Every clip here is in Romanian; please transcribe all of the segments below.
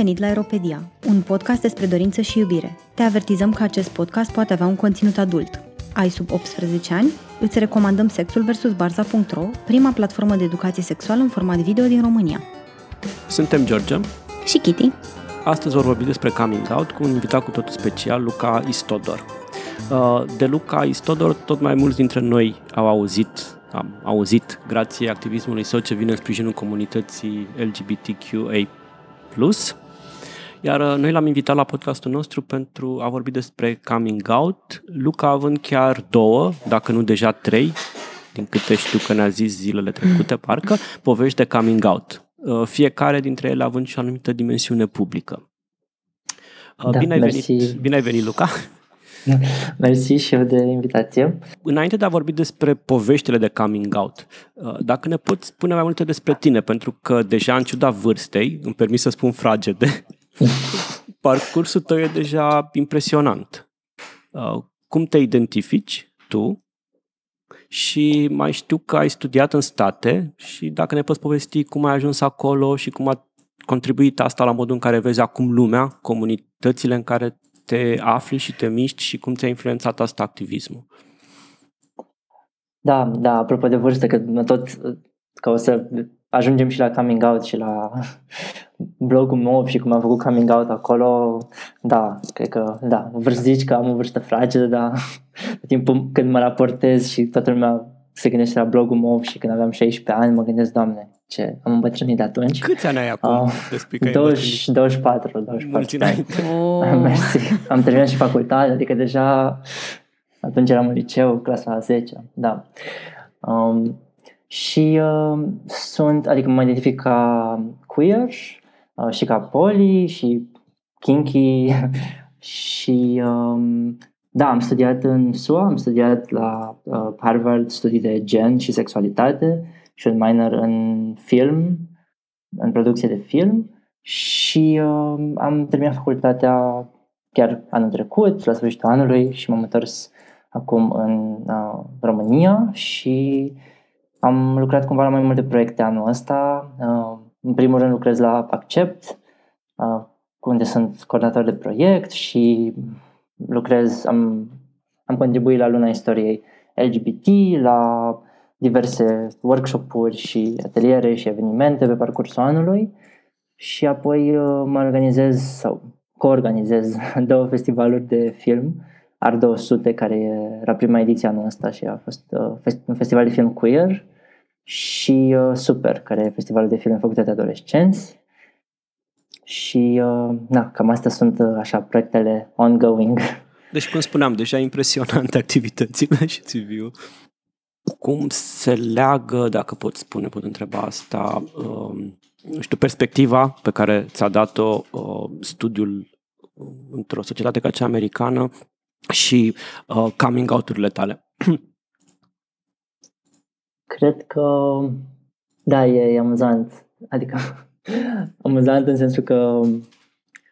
venit la Aeropedia, un podcast despre dorință și iubire. Te avertizăm că acest podcast poate avea un conținut adult. Ai sub 18 ani? Îți recomandăm Sexul vs. Barza.ro, prima platformă de educație sexuală în format video din România. Suntem George și Kitty. Astăzi vor vorbi despre coming out cu un invitat cu totul special, Luca Istodor. Uh, de Luca Istodor, tot mai mulți dintre noi au auzit am auzit, grație activismului său ce vine în sprijinul comunității LGBTQA+. Iar uh, noi l-am invitat la podcastul nostru pentru a vorbi despre coming out, Luca având chiar două, dacă nu deja trei, din câte știu că ne-a zis zilele trecute, parcă, povești de coming out. Uh, fiecare dintre ele având și o anumită dimensiune publică. Uh, da, bine, ai venit, bine ai venit, Luca! Mersi și eu de invitație. Înainte de a vorbi despre poveștile de coming out, uh, dacă ne poți spune mai multe despre tine, pentru că deja în ciuda vârstei, îmi permis să spun fragede, parcursul tău e deja impresionant. Uh, cum te identifici tu? Și mai știu că ai studiat în state și dacă ne poți povesti cum ai ajuns acolo și cum a contribuit asta la modul în care vezi acum lumea, comunitățile în care te afli și te miști și cum ți-a influențat asta activismul? Da, da, apropo de vârstă, că tot că o să ajungem și la coming out și la blogul meu și cum am făcut coming out acolo, da, cred că, da, zici că am o vârstă fragedă, dar în timpul când mă raportez și toată lumea se gândește la blogul meu și când aveam 16 ani, mă gândesc, Doamne, ce am îmbătrânit de atunci. Câți ani ai acum? Uh, 20, 24, 24 ani. Oh. Mersi. Am terminat și facultate, adică deja atunci eram în liceu, clasa a 10, da. Um, și uh, sunt, adică mă identific ca queer uh, și ca poli și kinky și um, da, am studiat în SUA, am studiat la uh, Harvard studii de gen și sexualitate și un minor în film, în producție de film și uh, am terminat facultatea chiar anul trecut, la sfârșitul anului și m-am întors acum în uh, România și am lucrat cumva la mai multe proiecte anul ăsta. Uh, în primul rând lucrez la Accept, uh, unde sunt coordonator de proiect și lucrez, am, am contribuit la luna istoriei LGBT, la diverse workshop-uri și ateliere și evenimente pe parcursul anului. Și apoi uh, mă organizez sau coorganizez două festivaluri de film, Art 200, care era prima ediție anul ăsta și a fost uh, un festival de film queer și uh, Super, care e festivalul de film făcut de adolescenți. Și, uh, na, cam astea sunt uh, așa proiectele ongoing. Deci, cum spuneam, deja impresionante activitățile și CV-ul. Cum se leagă, dacă pot spune, pot întreba asta, uh, nu știu, perspectiva pe care ți-a dat-o uh, studiul într-o societate ca cea americană și uh, coming out-urile tale? Cred că, da, e, e amuzant. Adică, amuzant în sensul că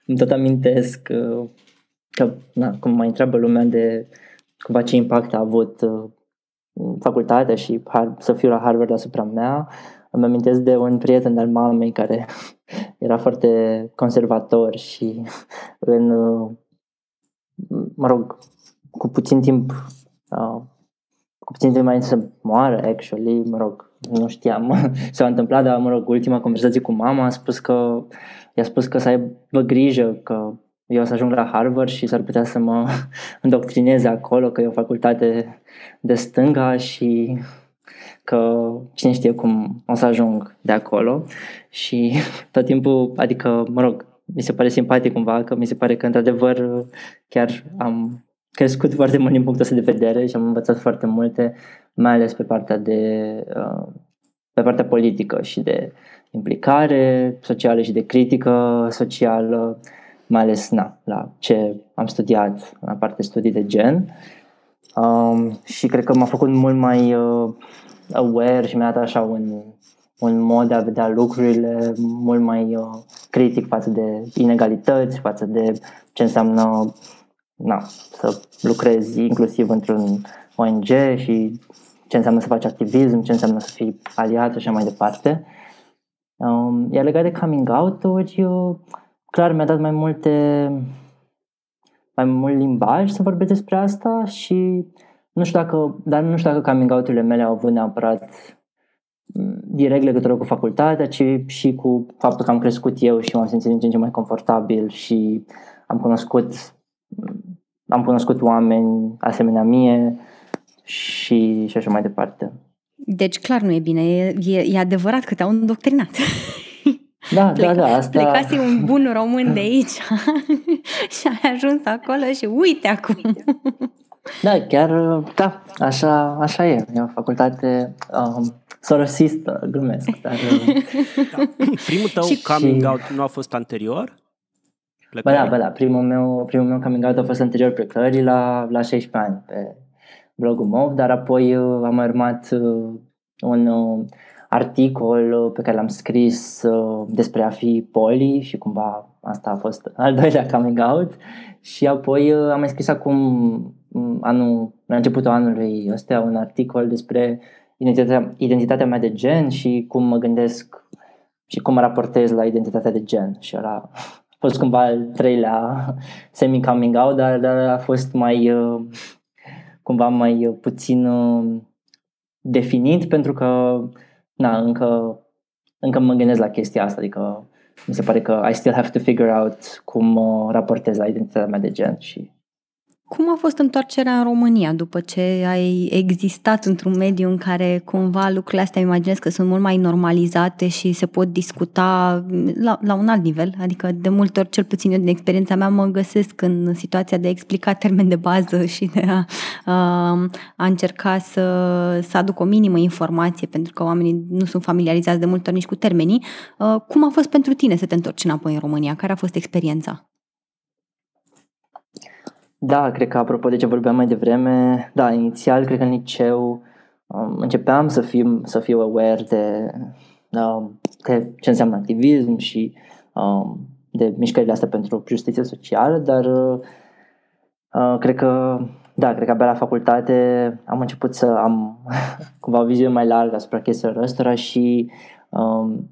îmi tot amintesc că, că na, cum mai întreabă lumea de cumva ce impact a avut uh, facultatea și să fiu la Harvard asupra mea. Îmi amintesc de un prieten al mamei care era foarte conservator și în, uh, mă rog, cu puțin timp uh, cu puțin timp mai să moară, actually, mă rog, nu știam s-a întâmplat, dar, mă rog, ultima conversație cu mama a spus că, i-a spus că să aibă grijă că eu o să ajung la Harvard și s-ar putea să mă îndoctrineze acolo, că e o facultate de stânga și că cine știe cum o să ajung de acolo. Și tot timpul, adică, mă rog, mi se pare simpatic cumva, că mi se pare că într-adevăr chiar am crescut foarte mult din punctul ăsta de vedere și am învățat foarte multe, mai ales pe partea de uh, pe partea politică și de implicare socială și de critică socială, mai ales na, la ce am studiat, la partea studii de gen. Um, și cred că m-a făcut mult mai uh, aware și mi-a dat așa un, un mod de a vedea lucrurile mult mai uh, critic față de inegalități, față de ce înseamnă na, să lucrezi inclusiv într-un ONG și ce înseamnă să faci activism, ce înseamnă să fii aliat și așa mai departe. Um, iar legat de coming out-uri, eu, clar mi-a dat mai multe mai mult limbaj să vorbesc despre asta și nu știu dacă, dar nu știu dacă coming out-urile mele au avut neapărat mm, direct legătură cu facultatea, ci și cu faptul că am crescut eu și m-am simțit din ce în ce mai confortabil și am cunoscut am cunoscut oameni asemenea mie și, și așa mai departe. Deci clar nu e bine, e, e, e adevărat că te-au îndoctrinat. Da, Pleca, da, da, asta... Plecase un bun român de aici și ai ajuns acolo și uite acum. Da, chiar, da, așa, așa e. E o facultate um, sorosistă, glumesc. Dar, da. Primul tău și coming out nu a fost anterior? Bă, da, bă, da. Primul meu, primul meu coming out a fost anterior plecării la, la 16 ani pe blogul MOV, dar apoi uh, am urmat uh, un uh, articol pe care l-am scris despre a fi poli și cumva asta a fost al doilea coming out și apoi am mai scris acum mm, anul, la începutul anului ăsta un articol despre identitatea, identitatea mea de gen și cum mă gândesc și cum mă raportez la identitatea de gen și ăla a fost cumva al treilea semi-coming out, dar, dar a fost mai cumva mai puțin definit pentru că na, încă, încă mă gândesc la chestia asta, adică mi se pare că I still have to figure out cum uh, raportez la identitatea mea de gen și cum a fost întoarcerea în România după ce ai existat într-un mediu în care cumva lucrurile astea imaginez că sunt mult mai normalizate și se pot discuta la, la un alt nivel? Adică de multe ori, cel puțin eu din experiența mea, mă găsesc în situația de a explica termeni de bază și de a, a, a încerca să, să aduc o minimă informație pentru că oamenii nu sunt familiarizați de multe ori nici cu termenii. Cum a fost pentru tine să te întorci înapoi în România? Care a fost experiența? Da, cred că apropo de ce vorbeam mai devreme, da, inițial cred că în liceu um, începeam să, fim, să fiu aware de, um, de ce înseamnă activism și um, de mișcările astea pentru justiție socială, dar uh, uh, cred că da, cred că abia la facultate am început să am cumva o viziune mai largă asupra chestiilor ăstora și um,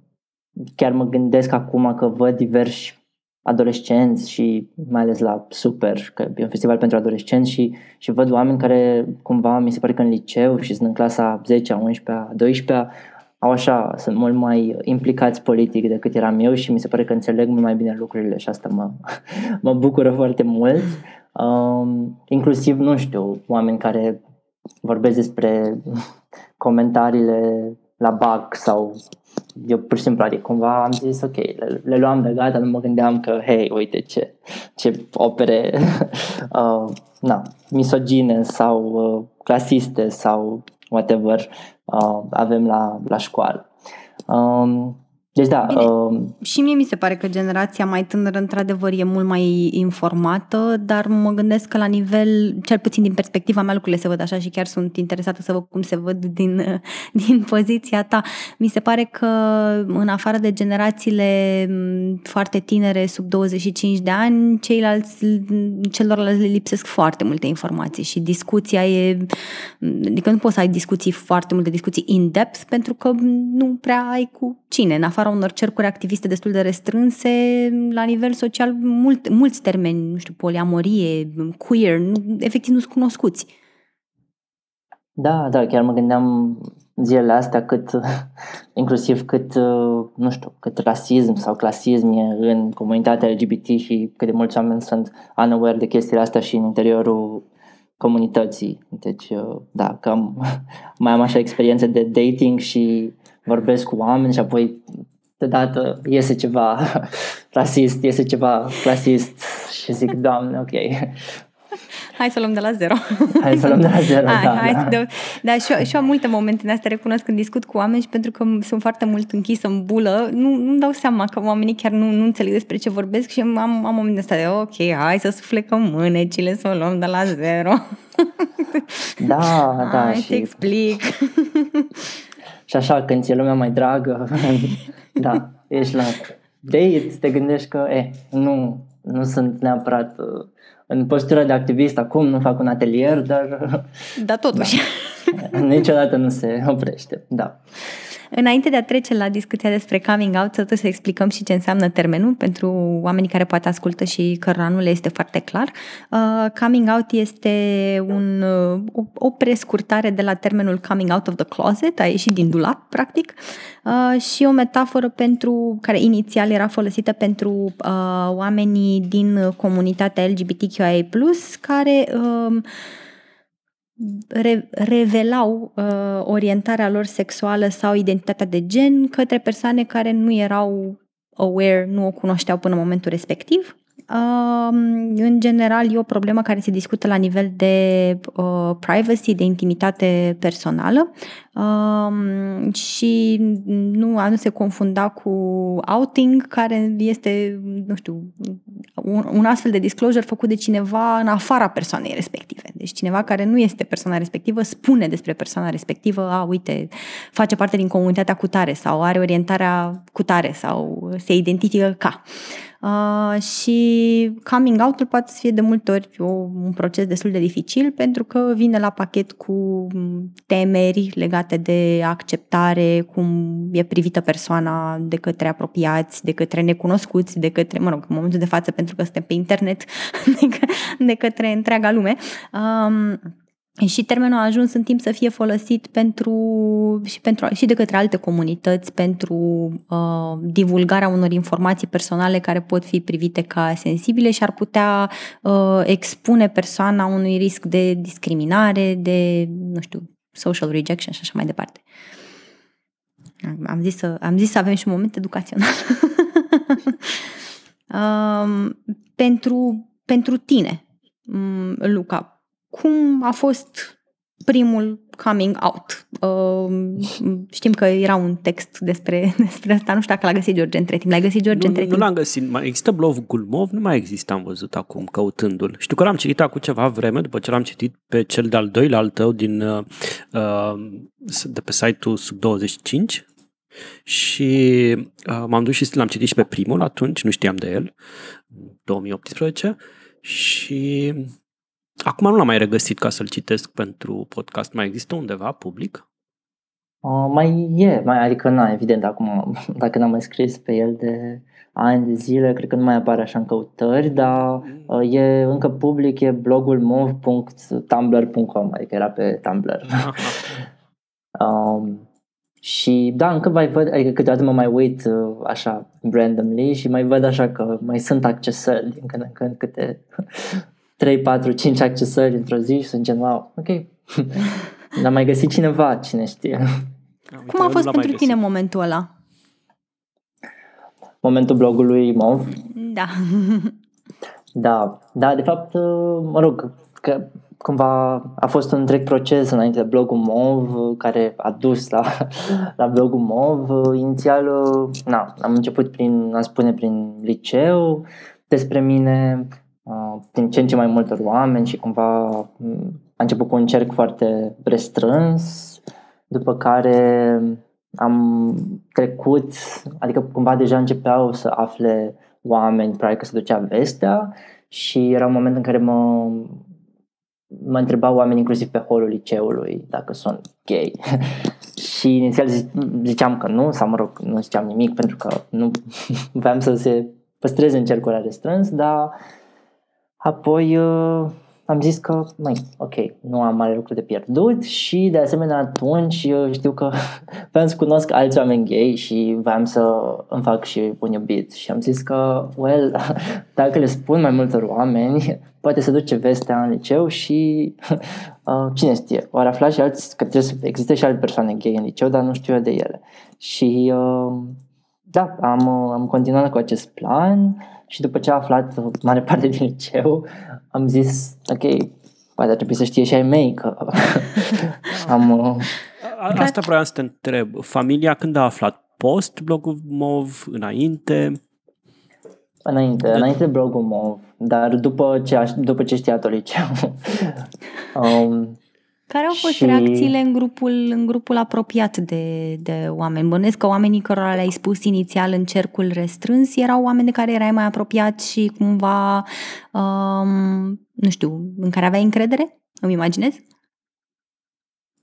chiar mă gândesc acum că văd diversi adolescenți și mai ales la Super, că e un festival pentru adolescenți și, și văd oameni care cumva mi se pare că în liceu și sunt în clasa 10, 11, 12 au așa, sunt mult mai implicați politic decât eram eu și mi se pare că înțeleg mult mai bine lucrurile și asta mă, mă bucură foarte mult. Um, inclusiv, nu știu, oameni care vorbesc despre comentariile la BAC sau eu pur și simplu, adică cumva am zis ok, le, le luam de gata, nu mă gândeam că, hei, uite ce, ce opere uh, na, misogine sau uh, clasiste sau whatever uh, avem la, la școală. Um, deci da. Bine, uh, și mie mi se pare că generația mai tânără într-adevăr e mult mai informată, dar mă gândesc că la nivel, cel puțin din perspectiva mea, lucrurile se văd așa și chiar sunt interesată să văd cum se văd din, din poziția ta. Mi se pare că în afară de generațiile foarte tinere, sub 25 de ani, ceilalți, celorlalți le lipsesc foarte multe informații și discuția e, adică nu poți să ai discuții foarte multe discuții in-depth pentru că nu prea ai cu cine, în afară afara unor cercuri activiste destul de restrânse, la nivel social, mult, mulți termeni, nu știu, poliamorie, queer, nu, efectiv nu sunt cunoscuți. Da, da, chiar mă gândeam zilele astea cât, inclusiv cât, nu știu, cât rasism sau clasism e în comunitatea LGBT și cât de mulți oameni sunt unaware de chestiile astea și în interiorul comunității. Deci, da, cam mai am așa experiențe de dating și vorbesc cu oameni și apoi deodată iese ceva rasist, iese ceva clasist și zic, doamne, ok. Hai să luăm de la zero. Hai să luăm de la zero, hai, da. Hai da. Să dă... da, și eu, și eu am multe momente în astea, recunosc când discut cu oameni și pentru că sunt foarte mult închisă în bulă, nu, nu dau seama că oamenii chiar nu, nu înțeleg despre ce vorbesc și am, am momente astea de ok, hai să suflecăm mânecile, să o luăm de la zero. Da, da. Hai, și... te explic. Și așa, când ți-e lumea mai dragă, da, ești la date, te gândești că, e, nu, nu sunt neapărat uh, în postura de activist acum, nu fac un atelier, dar... Da, totuși. Da, niciodată nu se oprește, da. Înainte de a trece la discuția despre coming out, să să explicăm și ce înseamnă termenul pentru oamenii care poate ascultă și cărora nu le este foarte clar. Uh, coming out este un, uh, o, o prescurtare de la termenul coming out of the closet, a ieșit din dulap, practic, uh, și o metaforă pentru care inițial era folosită pentru uh, oamenii din comunitatea LGBTQIA+, care uh, re- revelau uh, orientarea lor sexuală sau identitatea de gen către persoane care nu erau aware, nu o cunoșteau până în momentul respectiv în general, e o problemă care se discută la nivel de uh, privacy, de intimitate personală um, și nu a nu se confunda cu outing, care este, nu știu, un, un astfel de disclosure făcut de cineva în afara persoanei respective. Deci cineva care nu este persoana respectivă spune despre persoana respectivă, a, uite, face parte din comunitatea cutare sau are orientarea cutare sau se identifică ca. Uh, și coming out-ul poate să fie de multe ori o, un proces destul de dificil pentru că vine la pachet cu temeri legate de acceptare, cum e privită persoana de către apropiați, de către necunoscuți, de către, mă rog, în momentul de față pentru că suntem pe internet, de, că, de către întreaga lume. Um, și termenul a ajuns în timp să fie folosit pentru și, pentru, și de către alte comunități pentru uh, divulgarea unor informații personale care pot fi privite ca sensibile și ar putea uh, expune persoana unui risc de discriminare, de, nu știu, social rejection și așa mai departe. Am zis să, am zis să avem și un moment educațional. uh, pentru, pentru tine, Luca, cum a fost primul coming out. Uh, știm că era un text despre, despre asta, nu știu dacă l-a găsit George între timp. L-ai găsit George nu, între nu, timp? Nu l-am găsit. Mai există blogul MOV? Nu mai există, am văzut acum, căutându-l. Știu că l-am citit acum ceva vreme, după ce l-am citit pe cel de-al doilea al tău din, uh, uh de pe site-ul sub 25 și uh, m-am dus și l-am citit și pe primul atunci, nu știam de el, 2018 și Acum nu l-am mai regăsit ca să-l citesc pentru podcast. Mai există undeva public? Uh, mai e, mai, adică na, evident, acum, dacă n-am mai scris pe el de ani de zile, cred că nu mai apare așa în căutări, dar uh, e încă public, e blogul move.tumblr.com, adică era pe Tumblr. um, și da, încă mai văd, adică câteodată mă mai uit uh, așa randomly și mai văd așa că mai sunt accesări din când în când câte 3, 4, 5 accesări într-o zi și sunt gen, wow, ok, n-am mai găsit cineva, cine știe. Cum a fost pentru tine momentul ăla? Momentul blogului MOV? Da. da, da, de fapt, mă rog, că cumva a fost un întreg proces înainte de blogul MOV care a dus la, la blogul MOV. Inițial, na, am început prin, am spune, prin liceu despre mine, din ce în ce mai multor oameni și cumva a început cu un cerc foarte restrâns, după care am trecut, adică cumva deja începeau să afle oameni, probabil că se ducea vestea și era un moment în care mă, mă întrebau oameni inclusiv pe holul liceului dacă sunt gay. Și inițial ziceam că nu, sau mă rog, nu ziceam nimic pentru că nu voiam să se păstreze în cercul ăla restrâns, dar Apoi uh, am zis că, mai, ok, nu am mare lucru de pierdut și de asemenea atunci uh, știu că vreau să cunosc alți oameni gay și vreau să îmi fac și un iubit și am zis că, well, dacă le spun mai multor oameni, poate să duce vestea în liceu și uh, cine știe, o afla și alți, că trebuie să existe și alte persoane gay în liceu, dar nu știu eu de ele. Și uh, da, am, am continuat cu acest plan și după ce am aflat mare parte din liceu, am zis, ok, poate ar trebui să știe și ai mei că am... Uh... Asta vreau să te întreb. Familia când a aflat? Post blogul MOV? Înainte? Înainte, de... înainte blogul MOV, dar după ce, după ce știa tot liceu. um, care au fost și... reacțiile în grupul, în grupul apropiat de, de oameni? Bănesc că oamenii cărora le-ai spus inițial în cercul restrâns erau oameni de care erai mai apropiat și cumva, um, nu știu, în care aveai încredere? Îmi imaginez?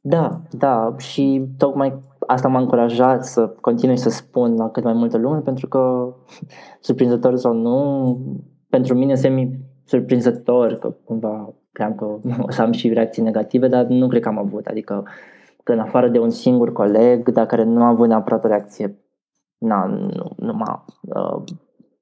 Da, da, și tocmai asta m-a încurajat să continui să spun la cât mai multă lume, pentru că, surprinzător sau nu, pentru mine semi-surprinzător, că cumva cream că o să am și reacții negative, dar nu cred că am avut. Adică, că în afară de un singur coleg, dar care nu a avut neapărat o reacție, na, nu, nu m-a, uh,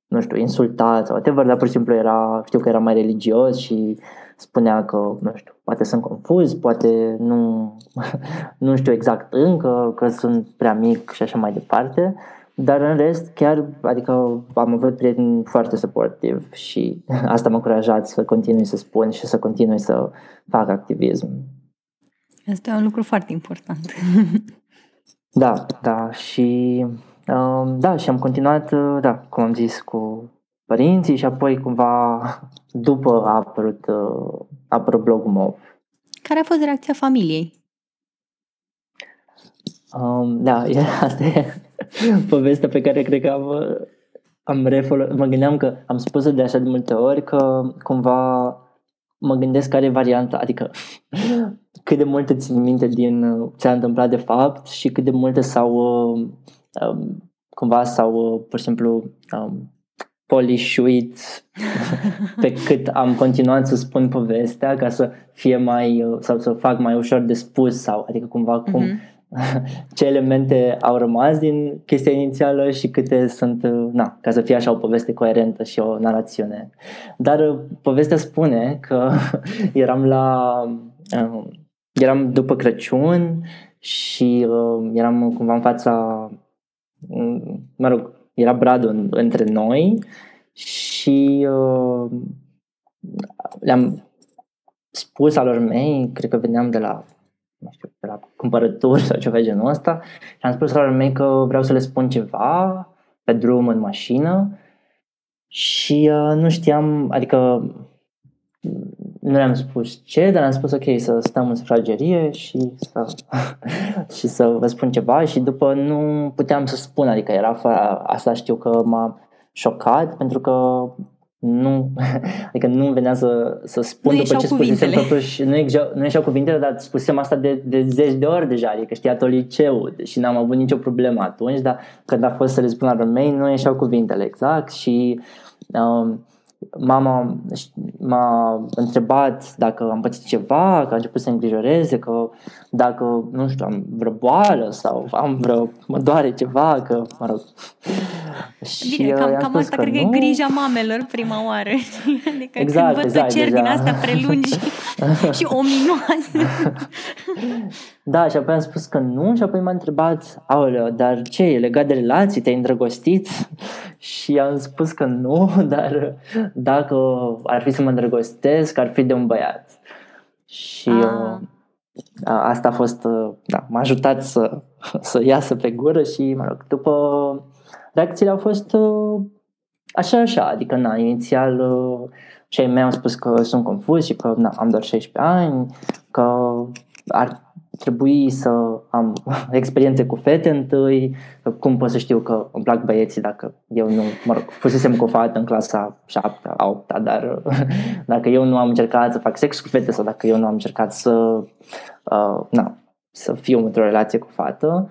nu știu, insultat sau whatever, dar pur și simplu era, știu că era mai religios și spunea că, nu știu, poate sunt confuz, poate nu, nu știu exact încă, că sunt prea mic și așa mai departe. Dar în rest, chiar, adică am avut prieteni foarte suportiv și asta m-a încurajat să continui să spun și să continui să fac activism. Asta e un lucru foarte important. da, da, și um, da, și am continuat, uh, da, cum am zis, cu părinții și apoi cumva după a apărut, uh, a apărut blogul meu. Care a fost reacția familiei? Um, da, e, asta e povestea pe care cred că am, am refolo- mă gândeam că am spus-o de așa de multe ori că cumva mă gândesc care e varianta, adică cât de multe țin minte din ce a întâmplat de fapt și cât de multe sau um, cumva sau pur și simplu um, polișuit pe cât am continuat să spun povestea ca să fie mai sau să fac mai ușor de spus sau adică cumva cum mm-hmm ce elemente au rămas din chestia inițială și câte sunt, na, ca să fie așa o poveste coerentă și o narațiune. Dar uh, povestea spune că eram la uh, eram după Crăciun și uh, eram cumva în fața mm, mă rog, era bradul între noi și uh, le-am spus alor mei, cred că veneam de la nu știu, de la cumpărături sau ceva genul ăsta. Și am spus la mei că vreau să le spun ceva pe drum, în mașină. Și uh, nu știam, adică nu le-am spus ce, dar am spus ok să stăm în sufragerie și să, și să vă spun ceva. Și după nu puteam să spun, adică era fără, asta știu că m-a șocat pentru că nu, adică nu venea să, să spun nu după ce spusesem totuși, nu, ieșeau, nu ieșeau cuvintele, dar spusem asta de, de zeci de ori deja, adică știa tot liceu și n-am avut nicio problemă atunci, dar când a fost să le spun la romei, nu ieșeau cuvintele exact și um, mama m-a întrebat dacă am pățit ceva, că a început să îngrijoreze, că dacă, nu știu, am vreo boală sau am vreo, mă doare ceva, că, mă rog. Bine, cam, cam asta că cred că e grija mamelor prima oară. Adică exact, când văd exact, cerci din astea prelungi și ominoase. da, și apoi am spus că nu și apoi m-a întrebat, aoleo, dar ce, e legat de relații, te-ai îndrăgostit? și am spus că nu, dar dacă ar fi să mă îndrăgostesc, ar fi de un băiat. Și ah. uh, asta a fost, uh, da, m-a ajutat să, să iasă pe gură și, mă rog, după reacțiile au fost uh, așa, așa, adică, na, inițial uh, cei mei au spus că sunt confuz și că na, am doar 16 ani, că ar trebui să am experiențe cu fete întâi, cum pot să știu că îmi plac băieții dacă eu nu, mă rog, fusesem cu o fată în clasa 7 8 dar dacă eu nu am încercat să fac sex cu fete sau dacă eu nu am încercat să, uh, na, să fiu într-o relație cu fată,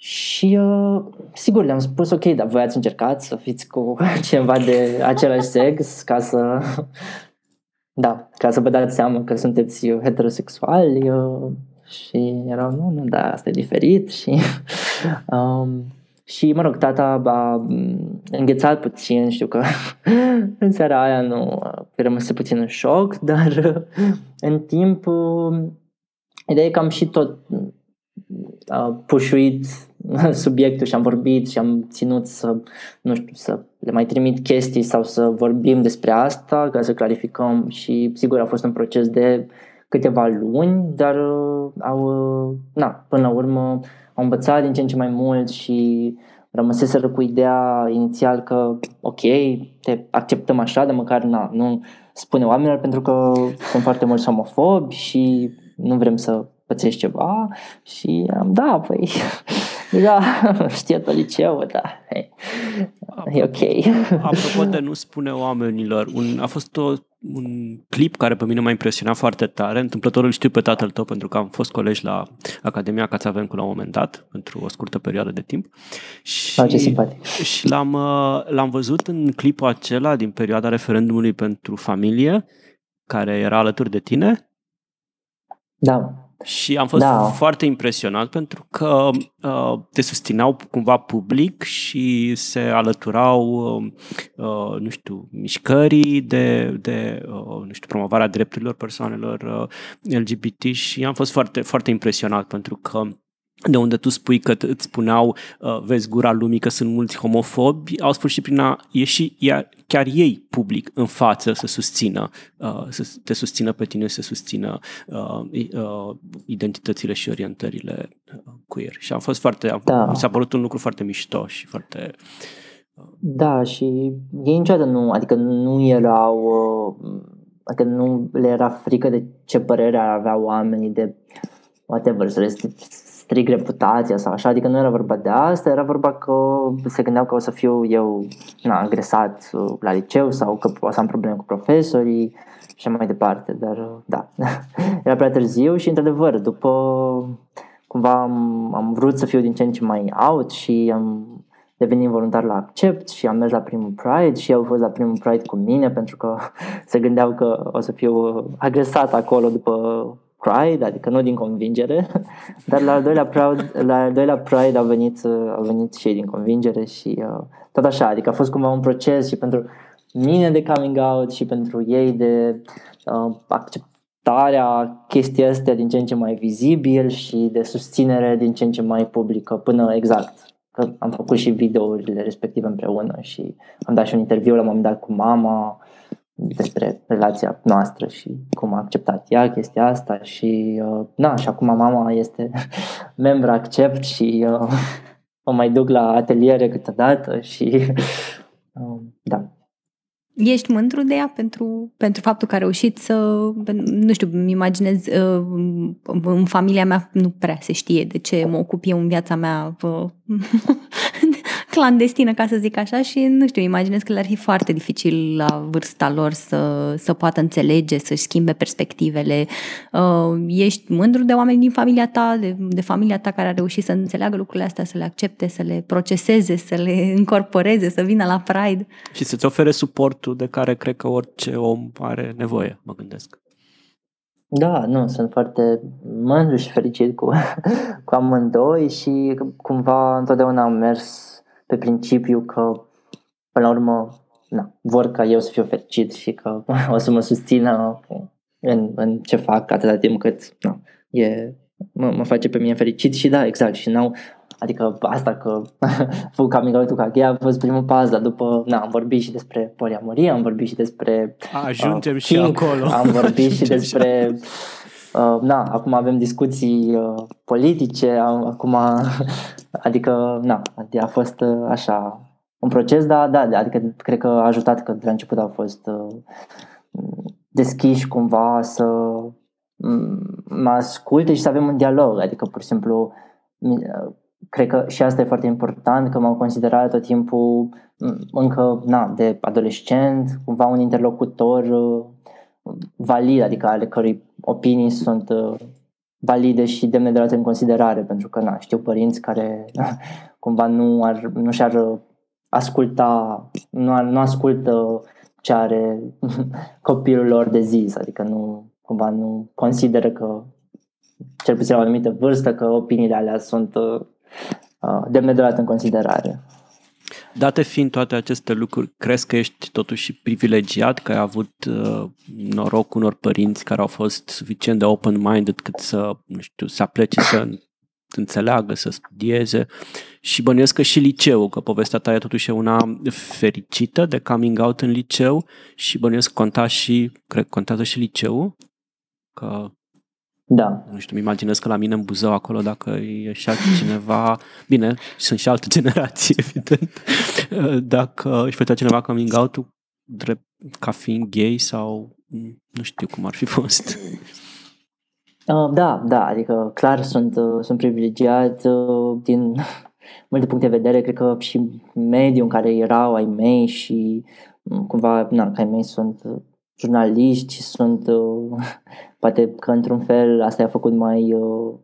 și uh, sigur le-am spus ok, dar voi ați încercat să fiți cu cineva de același sex ca să da, ca să vă dați seama că sunteți heterosexuali uh, și erau, nu, nu, da, asta e diferit. Și um, și, mă rog, tata a mm, înghețat puțin, știu că în seara aia nu, rămăse puțin în șoc, dar în timp, ideea e că am și tot uh, pușuit subiectul și am vorbit și am ținut să, nu știu, să le mai trimit chestii sau să vorbim despre asta ca să clarificăm și sigur a fost un proces de câteva luni, dar uh, au, uh, na, până la urmă au învățat din ce în ce mai mult și rămăseseră cu ideea inițial că ok, te acceptăm așa, dar măcar na, nu spune oamenilor pentru că sunt foarte mulți homofobi și nu vrem să pățești ceva și am da, păi da, știe tot liceu, da, hey, e ok. Apropo de nu spune oamenilor, un, a fost o un clip care pe mine m-a impresionat foarte tare. Întâmplător îl știu pe tatăl tău pentru că am fost colegi la Academia Cațavencu la un moment dat, pentru o scurtă perioadă de timp. Și, ce simpatic. și l-am, uh, l-am văzut în clipul acela din perioada referendumului pentru familie, care era alături de tine. Da. Și am fost da. foarte impresionat pentru că uh, te susțineau cumva public și se alăturau, uh, nu știu, mișcării de, de uh, nu știu, promovarea drepturilor persoanelor uh, LGBT și am fost foarte, foarte impresionat pentru că de unde tu spui că îți spuneau, uh, vezi gura lumii că sunt mulți homofobi, au spus și prin a ieși chiar ei public în față să susțină, uh, să te susțină pe tine, să susțină uh, identitățile și orientările queer. Și a fost foarte, da. mi s-a părut un lucru foarte mișto și foarte... Da, și ei niciodată nu, adică nu erau, adică nu le era frică de ce părere ar avea oamenii de whatever, să le stric reputația sau așa, adică nu era vorba de asta, era vorba că se gândeau că o să fiu eu na, agresat la liceu sau că o să am probleme cu profesorii și mai departe, dar da, era prea târziu și într-adevăr, după cumva am, am vrut să fiu din ce în ce mai out și am devenit voluntar la Accept și am mers la primul Pride și eu au fost la primul Pride cu mine pentru că se gândeau că o să fiu agresat acolo după Pride, adică nu din convingere, dar la al doilea Pride, la al doilea Pride au venit, au venit și ei din convingere și uh, tot așa, adică a fost cumva un proces și pentru mine de coming out și pentru ei de uh, acceptarea chestii astea din ce în ce mai vizibil și de susținere din ce în ce mai publică până exact că am făcut și videourile respective împreună și am dat și un interviu la un moment dat cu mama despre relația noastră și cum a acceptat ea chestia asta și uh, na, și acum mama este membra Accept și uh, o mai duc la ateliere câteodată și uh, da. Ești mândru de ea pentru, pentru faptul că a reușit să, nu știu, îmi imaginez, uh, în familia mea nu prea se știe de ce mă ocup eu în viața mea uh, clandestină, ca să zic așa, și nu știu, imaginez că le-ar fi foarte dificil la vârsta lor să, să poată înțelege, să-și schimbe perspectivele. Uh, ești mândru de oameni din familia ta, de, de familia ta care a reușit să înțeleagă lucrurile astea, să le accepte, să le proceseze, să le încorporeze, să vină la Pride. Și să-ți ofere suportul de care cred că orice om are nevoie, mă gândesc. Da, nu, sunt foarte mândru și fericit cu, cu amândoi și cumva întotdeauna am mers pe principiu că, până la urmă, na, vor ca eu să fiu fericit și că o să mă susțină în, în ce fac atâta timp cât na, e, mă, mă face pe mine fericit și da, exact, și n-au, adică asta că făcut coming out ca gay a fost primul pas, dar după, na, am vorbit și despre poliamorie, am vorbit și despre Ajungem uh, și acolo. Am vorbit și despre Uh, na, acum avem discuții uh, politice, acum, adică, na, a fost uh, așa un proces, dar da, adică cred că a ajutat că de la început au fost uh, deschiși cumva să mă asculte și să avem un dialog, adică pur și simplu uh, cred că și asta e foarte important, că m-am considerat tot timpul încă na, de adolescent, cumva un interlocutor uh, valid, adică ale cărui opinii sunt uh, valide și demne de luate în considerare, pentru că na, știu părinți care cumva nu, ar, nu și-ar asculta, nu, ar, nu ascultă ce are copilul lor de zis, adică nu, cumva nu consideră că, cel puțin la o anumită vârstă, că opiniile alea sunt uh, uh demne de luat în considerare. Date fiind toate aceste lucruri, crezi că ești totuși privilegiat, că ai avut uh, noroc unor părinți care au fost suficient de open-minded cât să, nu știu, să aplece să înțeleagă, să studieze? Și bănuiesc că și liceu, că povestea ta e totuși una fericită de coming out în liceu și bănuiesc conta și, cred că contează și liceu, că da. Nu știu, îmi imaginez că la mine în Buzău acolo, dacă ieșea cineva, bine, sunt și alte generații, evident, dacă își făcea cineva coming out drept, ca fiind gay sau nu știu cum ar fi fost. Uh, da, da, adică clar sunt, uh, sunt privilegiat uh, din multe puncte de vedere, cred că și mediul în care erau ai mei și cumva, na, că ai mei sunt jurnaliști sunt, uh, poate că într-un fel asta i-a făcut mai uh,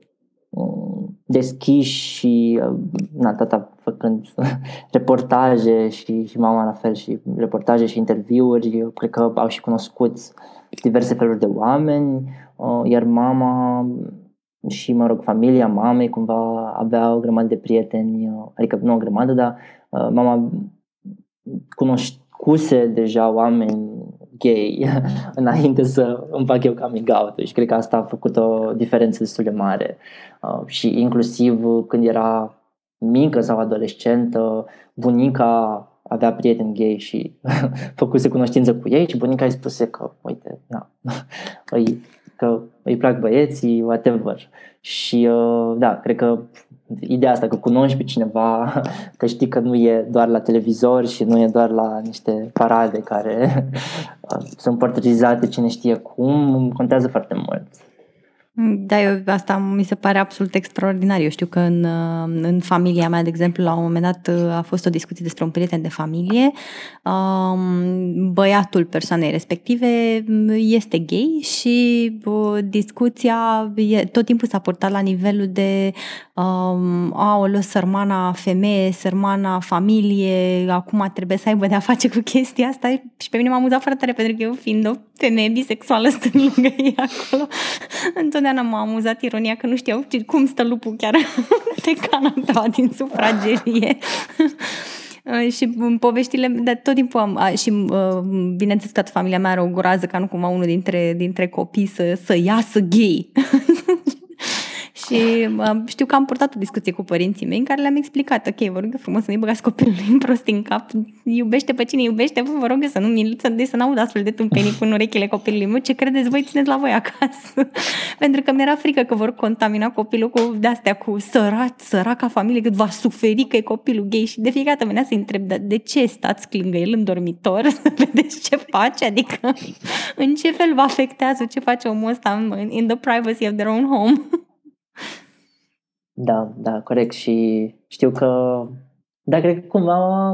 uh, deschiși și uh, na, tata făcând reportaje și, și mama la fel și reportaje și interviuri, cred că au și cunoscut diverse feluri de oameni, uh, iar mama și, mă rog, familia mamei cumva avea o grămadă de prieteni, uh, adică nu o grămadă, dar uh, mama cunoscuse deja oameni gay înainte să îmi fac eu coming out și cred că asta a făcut o diferență destul de mare uh, și inclusiv când era mică sau adolescentă, bunica avea prieteni gay și făcuse cunoștință cu ei și bunica îi spuse că, uite, na, îi, că îi plac băieții, whatever. Și uh, da, cred că ideea asta că cunoști pe cineva, că știi că nu e doar la televizor și nu e doar la niște parade care sunt portretizate cine știe cum, contează foarte mult. Da, eu, asta mi se pare absolut extraordinar. Eu știu că în, în familia mea, de exemplu, la un moment dat a fost o discuție despre un prieten de familie. Um, băiatul persoanei respective este gay și discuția tot timpul s-a purtat la nivelul de um, aolă, sărmana femeie, sărmana familie, acum trebuie să aibă de-a face cu chestia asta și pe mine m-a amuzat foarte tare pentru că eu fiind o femeie bisexuală stând lângă ei acolo, întotdeauna m-a amuzat ironia că nu știau cum stă lupul chiar pe canapea din sufragerie. și poveștile, de tot timpul am, și bineînțeles toată familia mea are o groază ca nu cumva unul dintre, dintre copii să, să iasă gay. Și uh, știu că am purtat o discuție cu părinții mei în care le-am explicat, ok, vă rog frumos să nu-i băgați copilului în prost în cap, iubește pe cine iubește, vă rog să nu mi să, de să n-aud astfel de tâmpenii până urechile copilului meu, ce credeți voi, țineți la voi acasă. Pentru că mi-era frică că vor contamina copilul cu de-astea, cu sărat, săraca familie, cât va suferi că e copilul gay și de fiecare dată venea să întreb, de, de ce stați lângă el în dormitor, să vedeți ce face, adică în ce fel vă afectează ce face omul ăsta in the privacy of their own home. Da, da, corect. Și știu că, da, cred că cumva,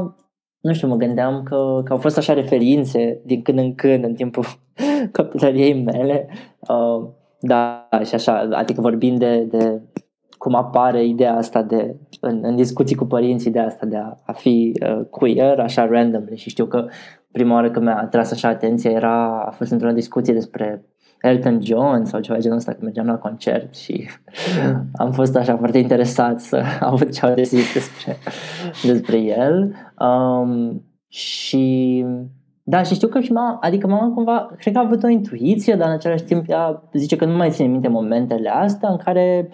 nu știu, mă gândeam că, că au fost așa referințe din când în când în timpul copilăriei mele, uh, da, și așa, adică vorbind de, de cum apare ideea asta de, în, în discuții cu părinții, de asta de a, a fi uh, queer, așa randomly. Și știu că prima oară când mi-a atras așa atenția era, a fost într-o discuție despre Elton John sau ceva genul ăsta, când mergeam la concert și am fost așa foarte interesat să aud ce au de zis despre, despre el. Um, și da, și știu că și mama, adică mama cumva, cred că a avut o intuiție, dar în același timp ea zice că nu mai ține minte momentele astea în care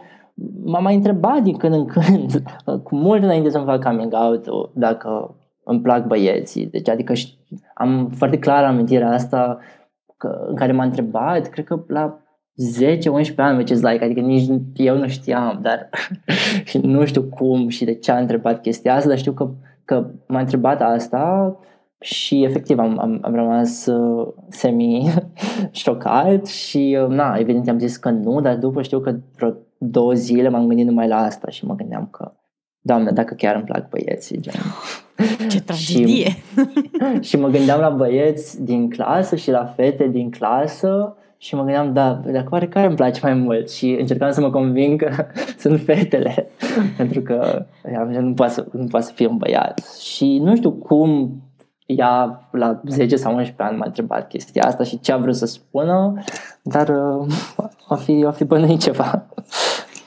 m-a mai întrebat din când în când, cu mult înainte să-mi fac coming out, dacă îmi plac băieții. Deci, adică am foarte clar amintirea asta că, în care m-a întrebat, cred că la 10-11 ani, which is like, adică nici eu nu știam, dar și nu știu cum și de ce a întrebat chestia asta, dar știu că, că m-a întrebat asta și efectiv am, am, am rămas uh, semi-șocat și uh, na, evident am zis că nu, dar după știu că vreo două zile m-am gândit numai la asta și mă gândeam că Doamne, dacă chiar îmi plac băieții, gen. Ce tragedie! și, și mă gândeam la băieți din clasă și la fete din clasă și mă gândeam, da, dacă oare care îmi place mai mult? Și încercam să mă conving că sunt fetele, pentru că nu poate, să, nu poate să fie un băiat. Și nu știu cum ea la 10 sau 11 ani m-a întrebat chestia asta și ce a vrut să spună, dar uh, o fi, o fi bănuit ceva.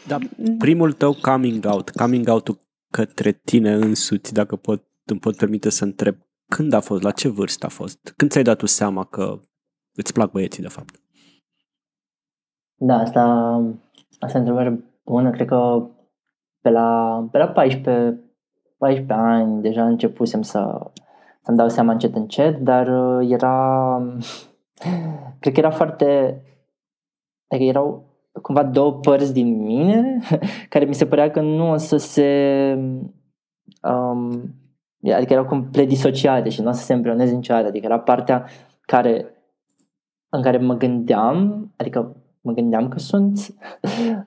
Da, primul tău coming out, coming out-ul către tine însuți, dacă pot, îmi pot permite să întreb, când a fost, la ce vârstă a fost? Când ți-ai dat tu seama că îți plac băieții, de fapt? Da, asta, asta e întrebare bună. Cred că pe la, pe la 14, 14 ani deja începusem să, să-mi dau seama încet încet, dar uh, era... Cred că era foarte... Adică erau cumva două părți din mine care mi se părea că nu o să se um, adică erau complet disociate și nu o să se împreuneze niciodată. Adică era partea care în care mă gândeam adică mă gândeam că sunt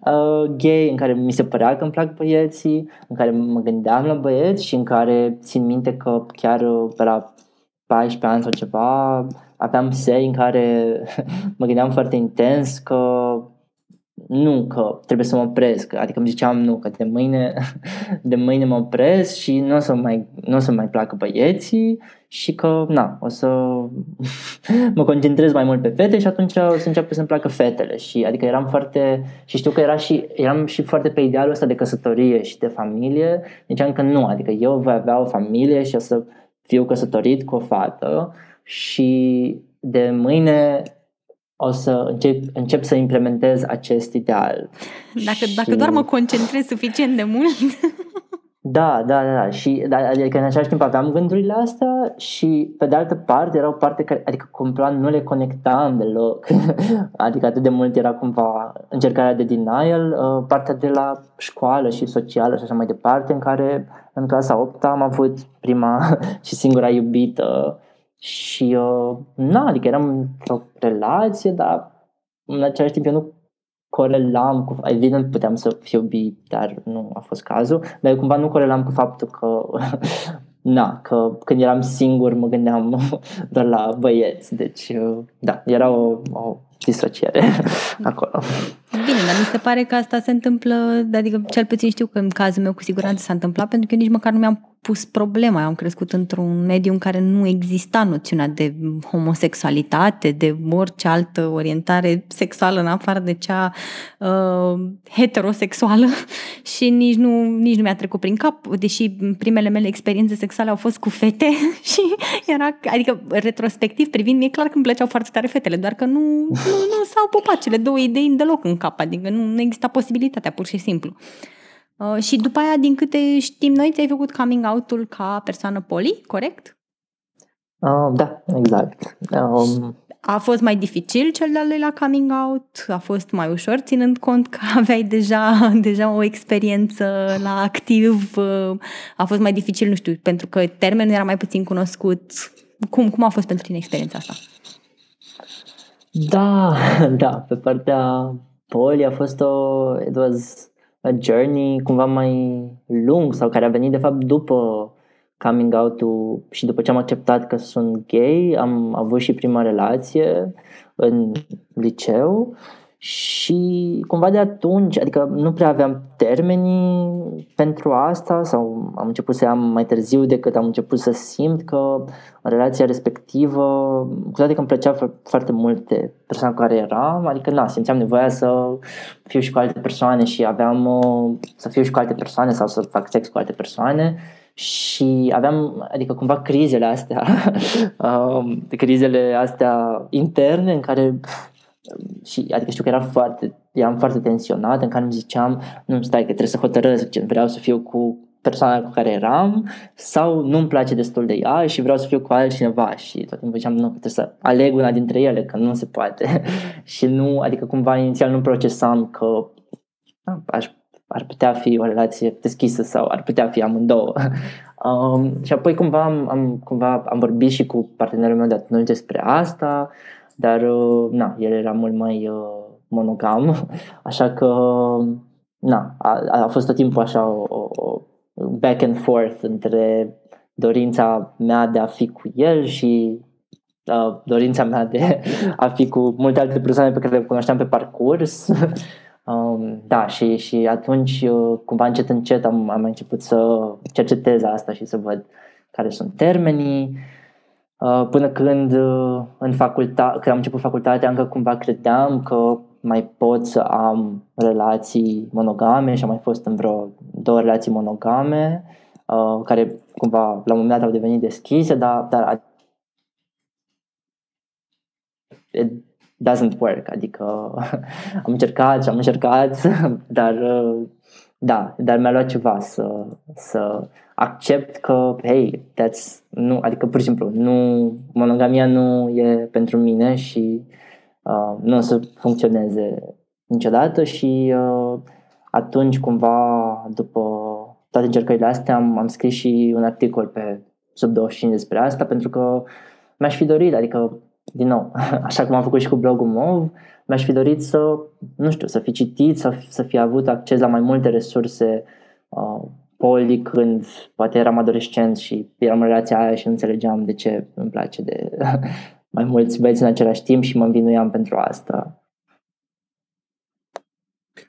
uh, gay, în care mi se părea că îmi plac băieții, în care mă gândeam la băieți și în care țin minte că chiar uh, pe la 14 ani sau ceva aveam sei în care mă gândeam foarte intens că nu că trebuie să mă opresc, adică îmi ziceam nu, că de mâine, de mâine mă opresc și nu o să mai, nu o să mai placă băieții și că, na, o să mă concentrez mai mult pe fete și atunci o să înceapă să-mi placă fetele. Și adică eram foarte, și știu că era și, eram și foarte pe idealul ăsta de căsătorie și de familie, ziceam că nu, adică eu voi avea o familie și o să fiu căsătorit cu o fată și de mâine o să încep, încep să implementez acest ideal. Dacă, și... dacă doar mă concentrez suficient de mult. Da, da, da, da. Și, da, adică în același timp aveam gândurile astea și pe de altă parte era o parte care, adică cumva nu le conectam deloc. adică atât de mult era cumva încercarea de denial, uh, partea de la școală și socială și așa mai departe, în care în clasa 8 am avut prima și singura iubită și, uh, na, adică eram într-o relație, dar în același timp eu nu corelam cu, evident puteam să fiu bi, dar nu a fost cazul, dar eu cumva nu corelam cu faptul că, na, că când eram singur mă gândeam doar la băieți, deci, uh, da, era o, o disociere acolo. Bine, dar mi se pare că asta se întâmplă, adică cel puțin știu că în cazul meu cu siguranță s-a întâmplat, pentru că nici măcar nu mi-am pus problema. Eu am crescut într-un mediu în care nu exista noțiunea de homosexualitate, de orice altă orientare sexuală în afară de cea uh, heterosexuală și nici nu, nici nu mi-a trecut prin cap, deși primele mele experiențe sexuale au fost cu fete și era, adică retrospectiv privind, mi-e clar că îmi plăceau foarte tare fetele, doar că nu, nu, nu s-au pupat cele două idei deloc în cap, adică nu, nu exista posibilitatea, pur și simplu. Uh, și după aia, din câte știm noi, ți-ai făcut coming out-ul ca persoană poli, corect? Uh, da, exact. Um... A fost mai dificil cel de-al doilea coming out? A fost mai ușor, ținând cont că aveai deja, deja o experiență la activ? Uh, a fost mai dificil, nu știu, pentru că termenul era mai puțin cunoscut. Cum, cum a fost pentru tine experiența asta? Da, da, pe partea poli a fost o... It was a journey cumva mai lung sau care a venit de fapt după coming out-ul și după ce am acceptat că sunt gay, am avut și prima relație în liceu și cumva de atunci, adică nu prea aveam termenii pentru asta sau am început să am mai târziu decât am început să simt că în relația respectivă, cu toate că îmi plăcea foarte mult de persoana cu care eram, adică na, simțeam nevoia să fiu și cu alte persoane și aveam să fiu și cu alte persoane sau să fac sex cu alte persoane și aveam, adică cumva crizele astea, um, crizele astea interne în care și adică știu că era foarte, eram foarte tensionat în care îmi ziceam, nu stai că trebuie să hotărăsc, vreau să fiu cu persoana cu care eram sau nu-mi place destul de ea și vreau să fiu cu altcineva. Și tot timpul ziceam nu, trebuie să aleg una dintre ele, că nu se poate. Și nu, adică cumva inițial nu procesam că aș, ar putea fi o relație deschisă sau ar putea fi amândouă. Um, și apoi cumva am, am, cumva am vorbit și cu partenerul meu de atunci despre asta dar, uh, na, el era mult mai uh, monogam, așa că, na, a, a fost tot timpul așa o, o back and forth între dorința mea de a fi cu el și uh, dorința mea de a fi cu multe alte persoane pe care le cunoșteam pe parcurs. um, da, și, și atunci, uh, cumva încet încet am, am început să cercetez asta și să văd care sunt termenii Uh, până când uh, în facultate, când am început facultatea, încă cumva credeam că mai pot să am relații monogame și am mai fost în vreo două relații monogame uh, care cumva la un moment dat au devenit deschise, dar, dar it doesn't work, adică am încercat și am încercat, dar da, dar mi-a luat ceva să, să accept că, hey, that's, nu, adică pur și simplu, nu, monogamia nu e pentru mine și uh, nu o să funcționeze niciodată și uh, atunci cumva după toate încercările astea am, am scris și un articol pe sub 25 despre asta pentru că mi-aș fi dorit, adică din nou, așa cum am făcut și cu blogul MOV, mi-aș fi dorit să, nu știu, să fi citit, să, să fi avut acces la mai multe resurse uh, poli când poate eram adolescent și eram în relația aia și nu înțelegeam de ce îmi place de mai mulți băieți în același timp și mă învinuiam pentru asta.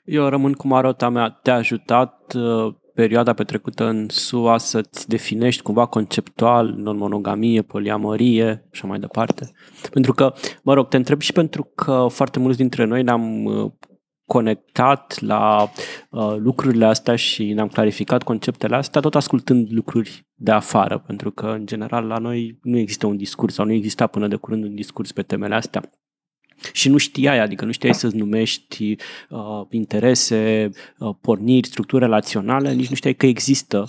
Eu rămân cu marota mea. Te-a ajutat uh, perioada petrecută în SUA să-ți definești cumva conceptual non-monogamie, poliamorie și mai departe? Pentru că, mă rog, te întreb și pentru că foarte mulți dintre noi ne-am uh, conectat la uh, lucrurile astea și ne-am clarificat conceptele astea tot ascultând lucruri de afară, pentru că în general la noi nu există un discurs sau nu exista până de curând un discurs pe temele astea. Și nu știai, adică nu știai să-ți numești uh, interese, uh, porniri, structuri relaționale, nici nu știai că există,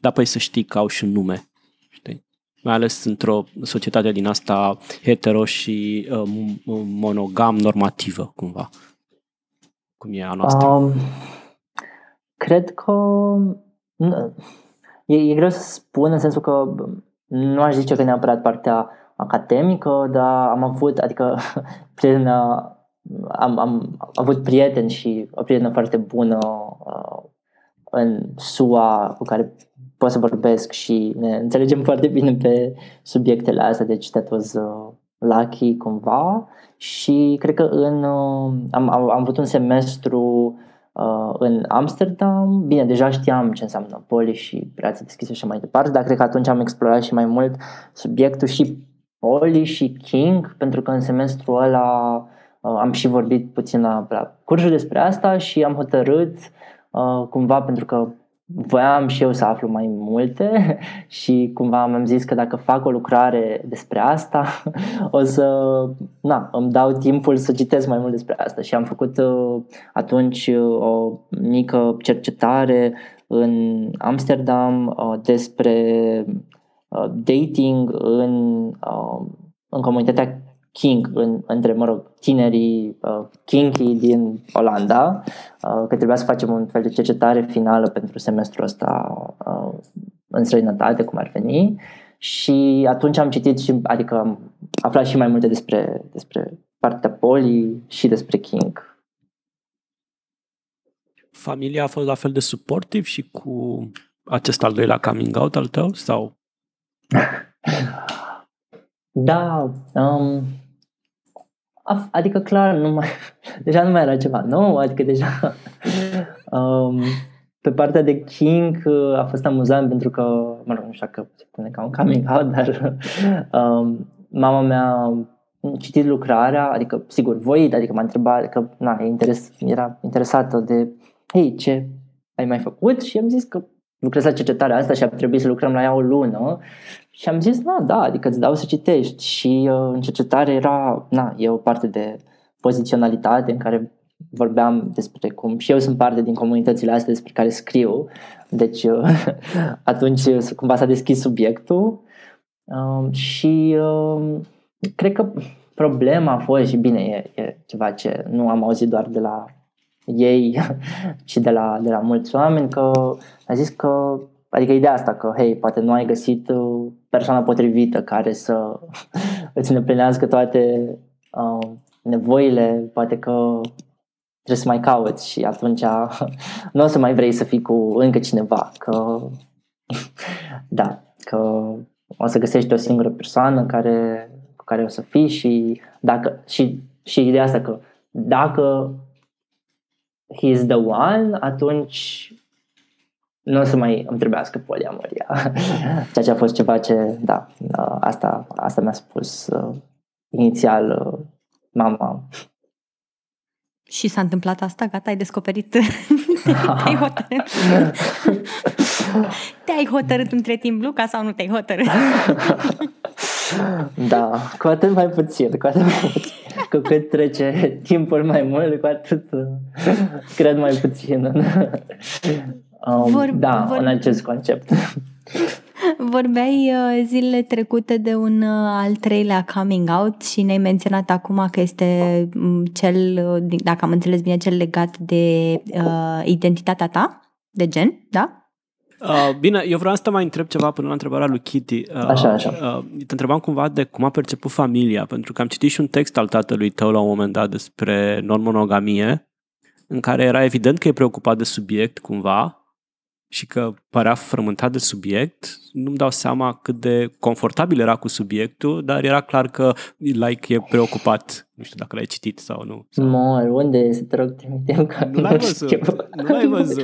dar păi să știi că au și un nume. Știi? Mai ales într-o societate din asta hetero și uh, monogam normativă, cumva cum e a noastră? Um, cred că e, e greu să spun în sensul că nu aș zice că neapărat partea academică, dar am avut, adică prietena, am, am avut prieteni și o prietenă foarte bună uh, în SUA cu care pot să vorbesc și ne înțelegem foarte bine pe subiectele astea, deci that was uh, lucky cumva și cred că în, uh, am, am, am avut un semestru uh, în Amsterdam. Bine, deja știam ce înseamnă poli și relații deschise și mai departe, dar cred că atunci am explorat și mai mult subiectul și poli și king, pentru că în semestrul ăla uh, am și vorbit puțin la, la cursuri despre asta și am hotărât uh, cumva pentru că voiam și eu să aflu mai multe și cumva mi-am zis că dacă fac o lucrare despre asta, o să na, îmi dau timpul să citesc mai mult despre asta. Și am făcut uh, atunci uh, o mică cercetare în Amsterdam uh, despre dating în, în comunitatea King în, între, mă rog, tinerii uh, kinky din Olanda, uh, că trebuia să facem un fel de cercetare finală pentru semestrul ăsta uh, în străinătate, cum ar veni. Și atunci am citit și, adică am aflat și mai multe despre, despre partea poli și despre King. Familia a fost la fel de suportiv și cu acest al doilea coming out al tău sau? Da, um, Adică clar, nu mai, deja nu mai era ceva nou, adică deja um, pe partea de King uh, a fost amuzant pentru că, mă rog, nu știu dacă se pune ca un coming out, dar um, mama mea a citit lucrarea, adică sigur voit, adică m-a întrebat că na, interes, era interesată de hei, ce ai mai făcut? Și am zis că lucrez la cercetarea asta și a trebuit să lucrăm la ea o lună și am zis, na, da, adică îți dau să citești. Și uh, în cercetare era, na, e o parte de poziționalitate în care vorbeam despre cum și eu sunt parte din comunitățile astea despre care scriu, deci uh, atunci uh, cumva s-a deschis subiectul. Uh, și uh, cred că problema a fost și bine, e, e ceva ce nu am auzit doar de la ei, ci de la, de la mulți oameni, că a zis că Adică ideea asta că, hei, poate nu ai găsit uh, persoana potrivită care să îți îndeplinească toate uh, nevoile, poate că trebuie să mai cauți și atunci nu o să mai vrei să fii cu încă cineva, că da, că o să găsești o singură persoană care, cu care o să fii și dacă și, și ideea asta că dacă he is the one, atunci nu o să mai îmi trebuiască poliamoria. Ceea ce a fost ceva ce, da, asta, asta mi-a spus uh, inițial uh, mama. Și s-a întâmplat asta? Gata, ai descoperit? te-ai hotărât? te-ai hotărât între timp, Luca, sau nu te-ai hotărât? da, cu atât mai puțin, cu atât mai puțin. Cu cât trece timpul mai mult, cu atât uh, cred mai puțin um, vor, da, vor... în acest concept. Vorbeai uh, zilele trecute de un uh, al treilea coming out și ne-ai menționat acum că este mm, cel, uh, dacă am înțeles bine, cel legat de uh, identitatea ta, de gen, da? Uh, bine, eu vreau să te mai întreb ceva până la întrebarea lui Kitty. Uh, așa, așa. Uh, te întrebam cumva de cum a perceput familia, pentru că am citit și un text al tatălui tău la un moment dat despre non-monogamie, în care era evident că e preocupat de subiect cumva, și că părea frământat de subiect, nu-mi dau seama cât de confortabil era cu subiectul, dar era clar că like e preocupat. Nu știu dacă l-ai citit sau nu. Mor, unde este? Te rog, trimitem că nu l-ai văzut. Nu l-ai văzut.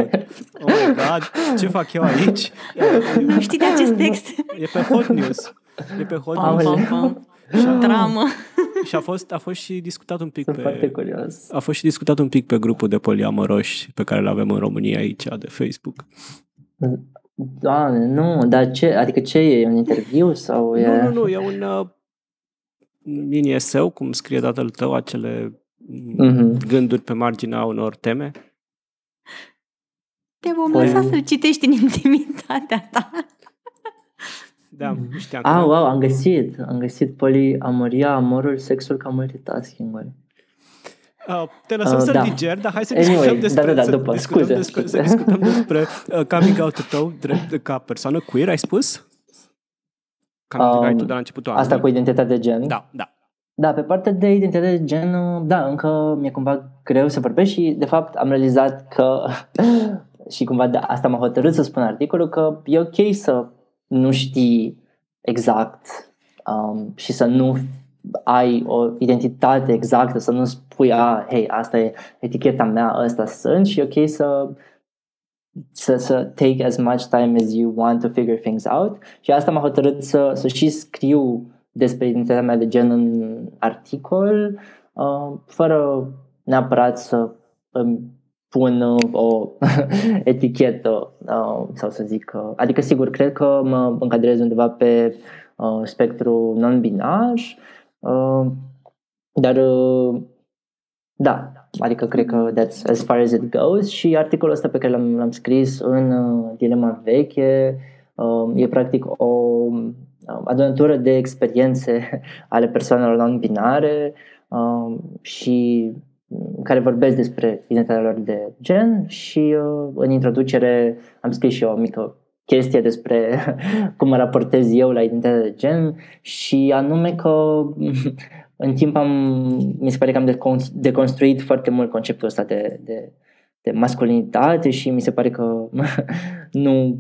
Oh my God, ce fac eu aici? Nu știi de acest text? E pe Hot News. E pe Hot News. Pam, pam, pam. Dramă. Și a fost, a fost și discutat un pic Sunt pe... foarte curios. A fost și discutat un pic pe grupul de poliamoroși pe care îl avem în România aici, de Facebook. Doamne, nu, dar ce, adică ce e, un interviu sau e... Nu, nu, nu, e un uh, mini eseu, cum scrie tatăl tău, acele mm-hmm. gânduri pe marginea unor teme. Te vom păi... lăsa să-l citești în intimitatea ta. Da, nu știam. Ah, wow, am găsit. Am găsit poliamoria, amorul, sexul ca multitasking. Uh, te lăsăm uh, să da. diger, dar hai să anyway, discutăm despre, da, da, da, după, discutăm scuze, despre, scuze. să discutăm despre uh, coming out tău drept, ca persoană queer, ai spus? Coming um, out de la începutul Asta anului. cu identitate de gen? Da, da. Da, pe partea de identitate de gen, da, încă mi-e cumva greu să vorbesc și, de fapt, am realizat că și cumva de asta m-a hotărât să spun articolul că e ok să nu știi exact um, și să nu ai o identitate exactă, să nu spui, a, hei, asta e eticheta mea, ăsta sunt și e ok să să, să take as much time as you want to figure things out. Și asta m-a hotărât să, să și scriu despre identitatea mea de gen în articol uh, fără neapărat să îmi pun uh, o etichetă uh, sau să zic, uh, adică sigur, cred că mă încadrez undeva pe uh, spectru non-binar uh, dar uh, da, adică cred că that's as far as it goes și articolul ăsta pe care l-am, l-am scris în uh, Dilema Veche uh, e practic o uh, adunătură de experiențe ale persoanelor non-binare uh, și care vorbesc despre identitatea lor de gen și uh, în introducere am scris și eu o mică chestie despre cum mă raportez eu la identitatea de gen și anume că în timp am, mi se pare că am deconstruit foarte mult conceptul ăsta de, de, de masculinitate și mi se pare că nu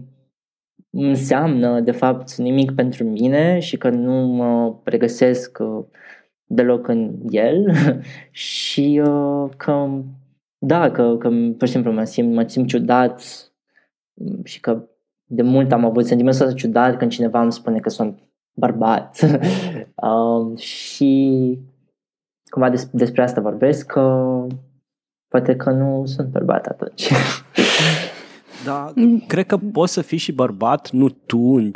înseamnă de fapt nimic pentru mine și că nu mă pregăsesc uh, deloc în el și uh, că da, că, că pur și simplu mă simt, mă simt ciudat și că de mult am avut sentimentul ăsta ciudat când cineva îmi spune că sunt bărbat. um, și cumva des, despre asta vorbesc, că poate că nu sunt bărbat atunci. Da, cred că poți să fii și bărbat, nu tu în,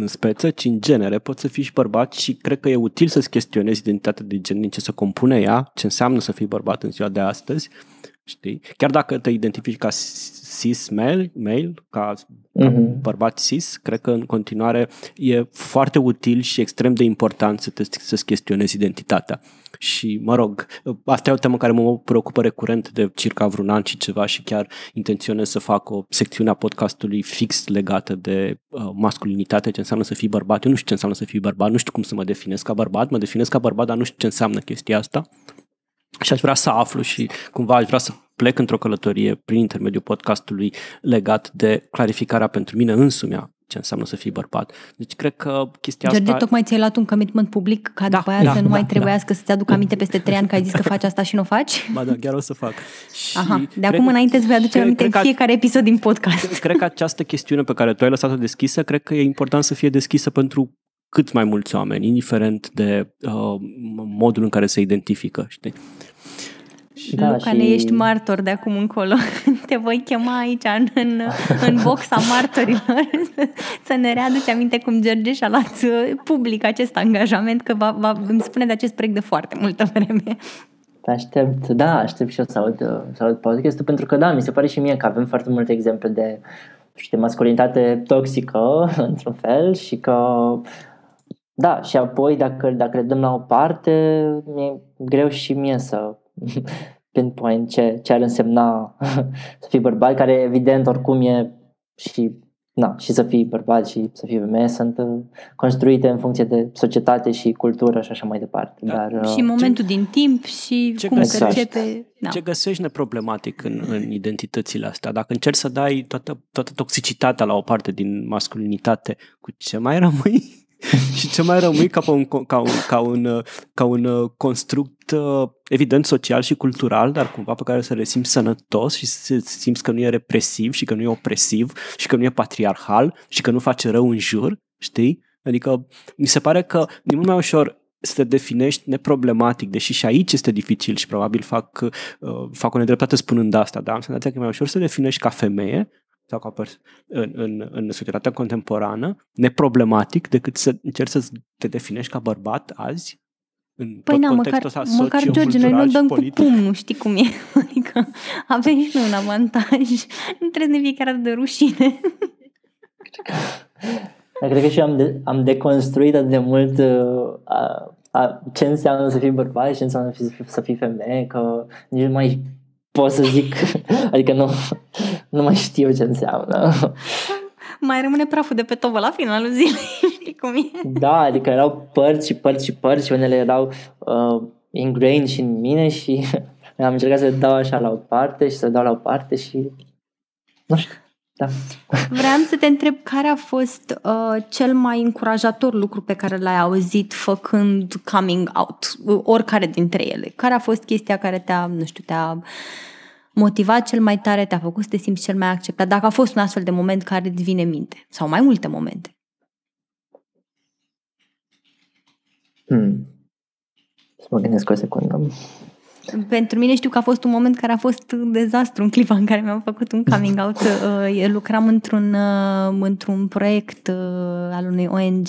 în speță, ci în genere. Poți să fii și bărbat și cred că e util să-ți chestionezi identitatea de gen, din ce să compune ea, ce înseamnă să fii bărbat în ziua de astăzi știi? Chiar dacă te identifici ca cis male, male ca, mm-hmm. bărbat cis, cred că în continuare e foarte util și extrem de important să te, să-ți chestionezi identitatea. Și, mă rog, asta e o temă care mă preocupă recurent de circa vreun an și ceva și chiar intenționez să fac o secțiune a podcastului fix legată de uh, masculinitate, ce înseamnă să fii bărbat. Eu nu știu ce înseamnă să fii bărbat, nu știu cum să mă definesc ca bărbat, mă definesc ca bărbat, dar nu știu ce înseamnă chestia asta. Și aș vrea să aflu și cumva aș vrea să plec într-o călătorie prin intermediul podcastului legat de clarificarea pentru mine însumi ce înseamnă să fii bărbat. Deci cred că chestia George, asta... tocmai ți-ai luat un commitment public ca da, după aia da, să nu da, mai trebuiască da. să-ți aduc aminte peste trei ani că ai zis că faci asta și nu o faci? Ba da, chiar o să fac. Și Aha, de acum înainte îți voi aduce aminte în fiecare episod din podcast. Cred că această chestiune pe care tu ai lăsat-o deschisă, cred că e important să fie deschisă pentru cât mai mulți oameni, indiferent de uh, modul în care se identifică, știi? Da, Luca, și... ne ești martor de acum încolo. Te voi chema aici în, în, în boxa martorilor să ne readuci aminte cum George și-a luat uh, public acest angajament că va, va, îmi spune de acest proiect de foarte multă vreme. Aștept, da, aștept și eu să aud, să aud podcastul pentru că da, mi se pare și mie că avem foarte multe exemple de, știi, masculinitate toxică într-un fel și că da, și apoi dacă, dacă le dăm la o parte, mi-e greu și mie să pinpoint ce, ce ar însemna să fii bărbat, care evident oricum e și na, și să fii bărbat și să fii femeie sunt uh, construite în funcție de societate și cultură și așa mai departe. Da. Dar, uh, Și momentul din timp și ce cum găsești? percepe... Da. Ce găsești neproblematic în, în identitățile astea? Dacă încerci să dai toată, toată toxicitatea la o parte din masculinitate, cu ce mai rămâi? și ce mai rămâi ca, pe un, ca, un, ca, un, ca un uh, construct uh, evident social și cultural, dar cumva pe care să le simți sănătos și să simți că nu e represiv și că nu e opresiv și că nu e patriarhal și că nu face rău în jur, știi? Adică mi se pare că e mult mai ușor să te definești neproblematic, deși și aici este dificil și probabil fac, uh, fac o nedreptate spunând asta, dar am senzația că e mai ușor să te definești ca femeie sau ca pers- în, în, în societatea contemporană, neproblematic, decât să încerci să te definești ca bărbat azi, în Păi tot na, măcar, contextul ăsta măcar George, noi nu sociocultural și dăm cu politic. pumnul, știi cum e? Adică avem și noi un avantaj. Nu trebuie să ne fie chiar atât de rușine. Dar cred că și eu am, de, am deconstruit atât de mult uh, a, a, ce înseamnă să fii bărbat și ce înseamnă să fii, să fii femeie, că nici nu mai pot să zic, adică nu, nu mai știu ce înseamnă. Mai rămâne praful de pe tovă la finalul zilei, știi cum e? Da, adică erau părți și părți și părți și unele erau uh, ingrained și în mine și am încercat să le dau așa la o parte și să le dau la o parte și nu știu, da. Vreau să te întreb care a fost uh, cel mai încurajator lucru pe care l-ai auzit făcând coming out, uh, oricare dintre ele. Care a fost chestia care te-a, nu știu, te-a motivat cel mai tare, te-a făcut să te simți cel mai acceptat? Dacă a fost un astfel de moment care îți vine în minte sau mai multe momente. Hmm. Să mă gândesc o secundă. Pentru mine știu că a fost un moment care a fost un dezastru în clipa în care mi-am făcut un coming out. Uh, eu lucram într-un, uh, într-un proiect uh, al unui ONG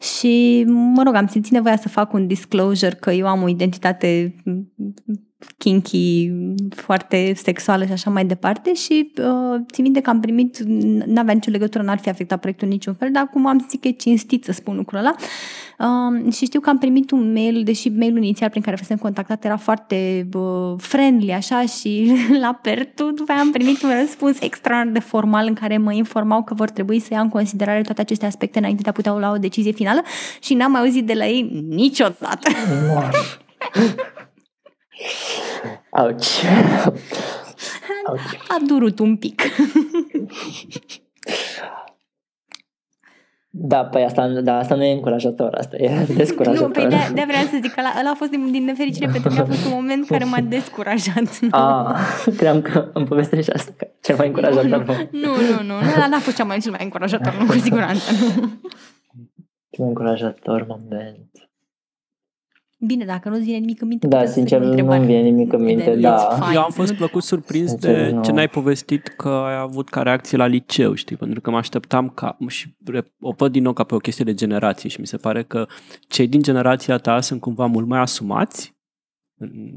și, mă rog, am simțit nevoia să fac un disclosure că eu am o identitate kinky, foarte sexuală și așa mai departe și uh, țin minte că am primit, n-avea nicio legătură, n-ar fi afectat proiectul în niciun fel, dar acum am zis că e cinstit să spun lucrul ăla. Uh, și știu că am primit un mail, deși mailul inițial prin care fusem contactat era foarte uh, friendly, așa, și la pertu, după aia am primit un răspuns extraordinar de formal în care mă informau că vor trebui să ia în considerare toate aceste aspecte înainte de a putea lua o decizie finală și n-am mai auzit de la ei niciodată. Auci. Auci. A durut un pic. Da, păi asta, da, asta nu e încurajator, asta e descurajator. Nu, păi de, de vreau să zic că ăla, ăla a fost din, din nefericire pentru mine a fost un moment care m-a descurajat. Ah, cream că îmi povestești asta, că cel mai încurajator. nu, nu, nu, nu, ăla n-a fost cea mai, cel mai încurajator, nu, cu siguranță, nu. Cel mai încurajator moment. Bine, dacă nu-ți vine nimic în minte, Da, puteți să sincer, fie o nu-mi întrebare. vine nimic în minte, Then da. it's fine. Eu am fost plăcut surprins Sincer, de nu. ce n-ai povestit că ai avut ca reacție la liceu, știi? Pentru că mă așteptam ca, și re- o văd din nou ca pe o chestie de generație și mi se pare că cei din generația ta sunt cumva mult mai asumați mm,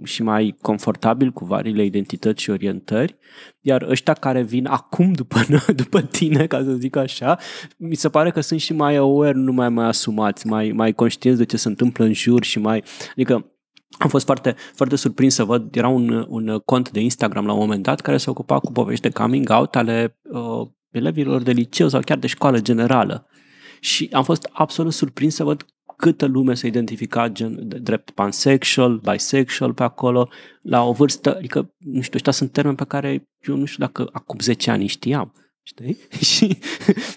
și mai confortabil cu variile identități și orientări, iar ăștia care vin acum după, după tine, ca să zic așa, mi se pare că sunt și mai aware, nu mai, mai asumați, mai, mai conștienți de ce se întâmplă în jur și mai... Adică am fost foarte, foarte surprins să văd, era un, un cont de Instagram la un moment dat care se ocupa cu povești de coming out ale uh, elevilor de liceu sau chiar de școală generală. Și am fost absolut surprins să văd câtă lume se identifica gen, de drept pansexual, bisexual pe acolo, la o vârstă, adică, nu știu, ăștia sunt termeni pe care eu nu știu dacă acum 10 ani știam. Știi? și,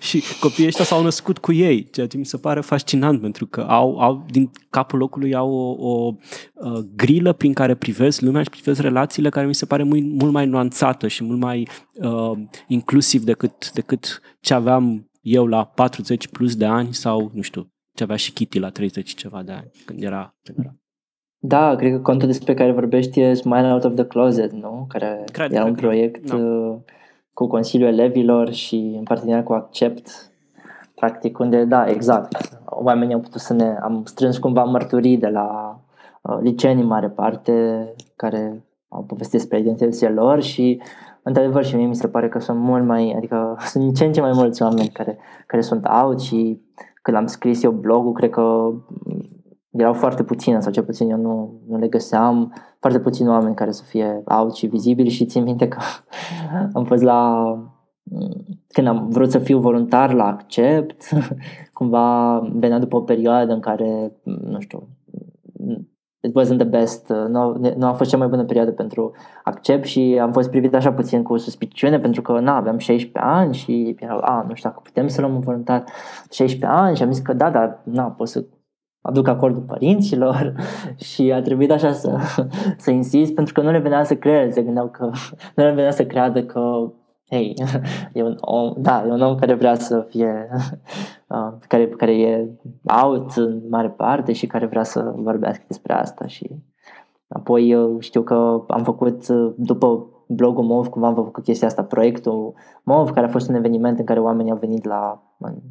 și copiii ăștia s-au născut cu ei, ceea ce mi se pare fascinant, pentru că au, au din capul locului au o, o uh, grilă prin care privesc lumea și privesc relațiile care mi se pare mult, mult mai nuanțată și mult mai uh, inclusiv decât, decât ce aveam eu la 40 plus de ani sau, nu știu, ce avea și Kitty la 30 ceva de ani, când era general. Da, cred că contul despre care vorbești e Smile Out of the Closet, nu? Care Cred, era un cred, proiect da. uh, cu Consiliul Elevilor și în parteneriat cu Accept, practic, unde, da, exact, oamenii au putut să ne... Am strâns cumva mărturii de la uh, liceenii în mare parte, care au povestit despre identitățile lor și într-adevăr și mie mi se pare că sunt mult mai, adică sunt din ce în ce mai mulți oameni care, care sunt out și când am scris eu blogul, cred că mm, erau foarte puține, sau cel puțin eu nu, nu le găseam, foarte puțini oameni care să fie out și vizibili și țin minte că am fost la când am vrut să fiu voluntar la Accept, cumva venea după o perioadă în care, nu știu, it wasn't the best, nu, nu a fost cea mai bună perioadă pentru Accept și am fost privit așa puțin cu suspiciune pentru că, na, aveam 16 ani și erau, a, nu știu dacă putem să luăm un voluntar 16 ani și am zis că da, dar, na, pot să aduc acordul părinților și a trebuit așa să, să insist pentru că nu le venea să creadă, se gândeau că nu le venea să creadă că hei, e un om, da, e un om care vrea să fie, uh, care, care e out în mare parte și care vrea să vorbească despre asta și apoi uh, știu că am făcut, uh, după blogul MOV, cumva am făcut chestia asta, proiectul MOV, care a fost un eveniment în care oamenii au venit la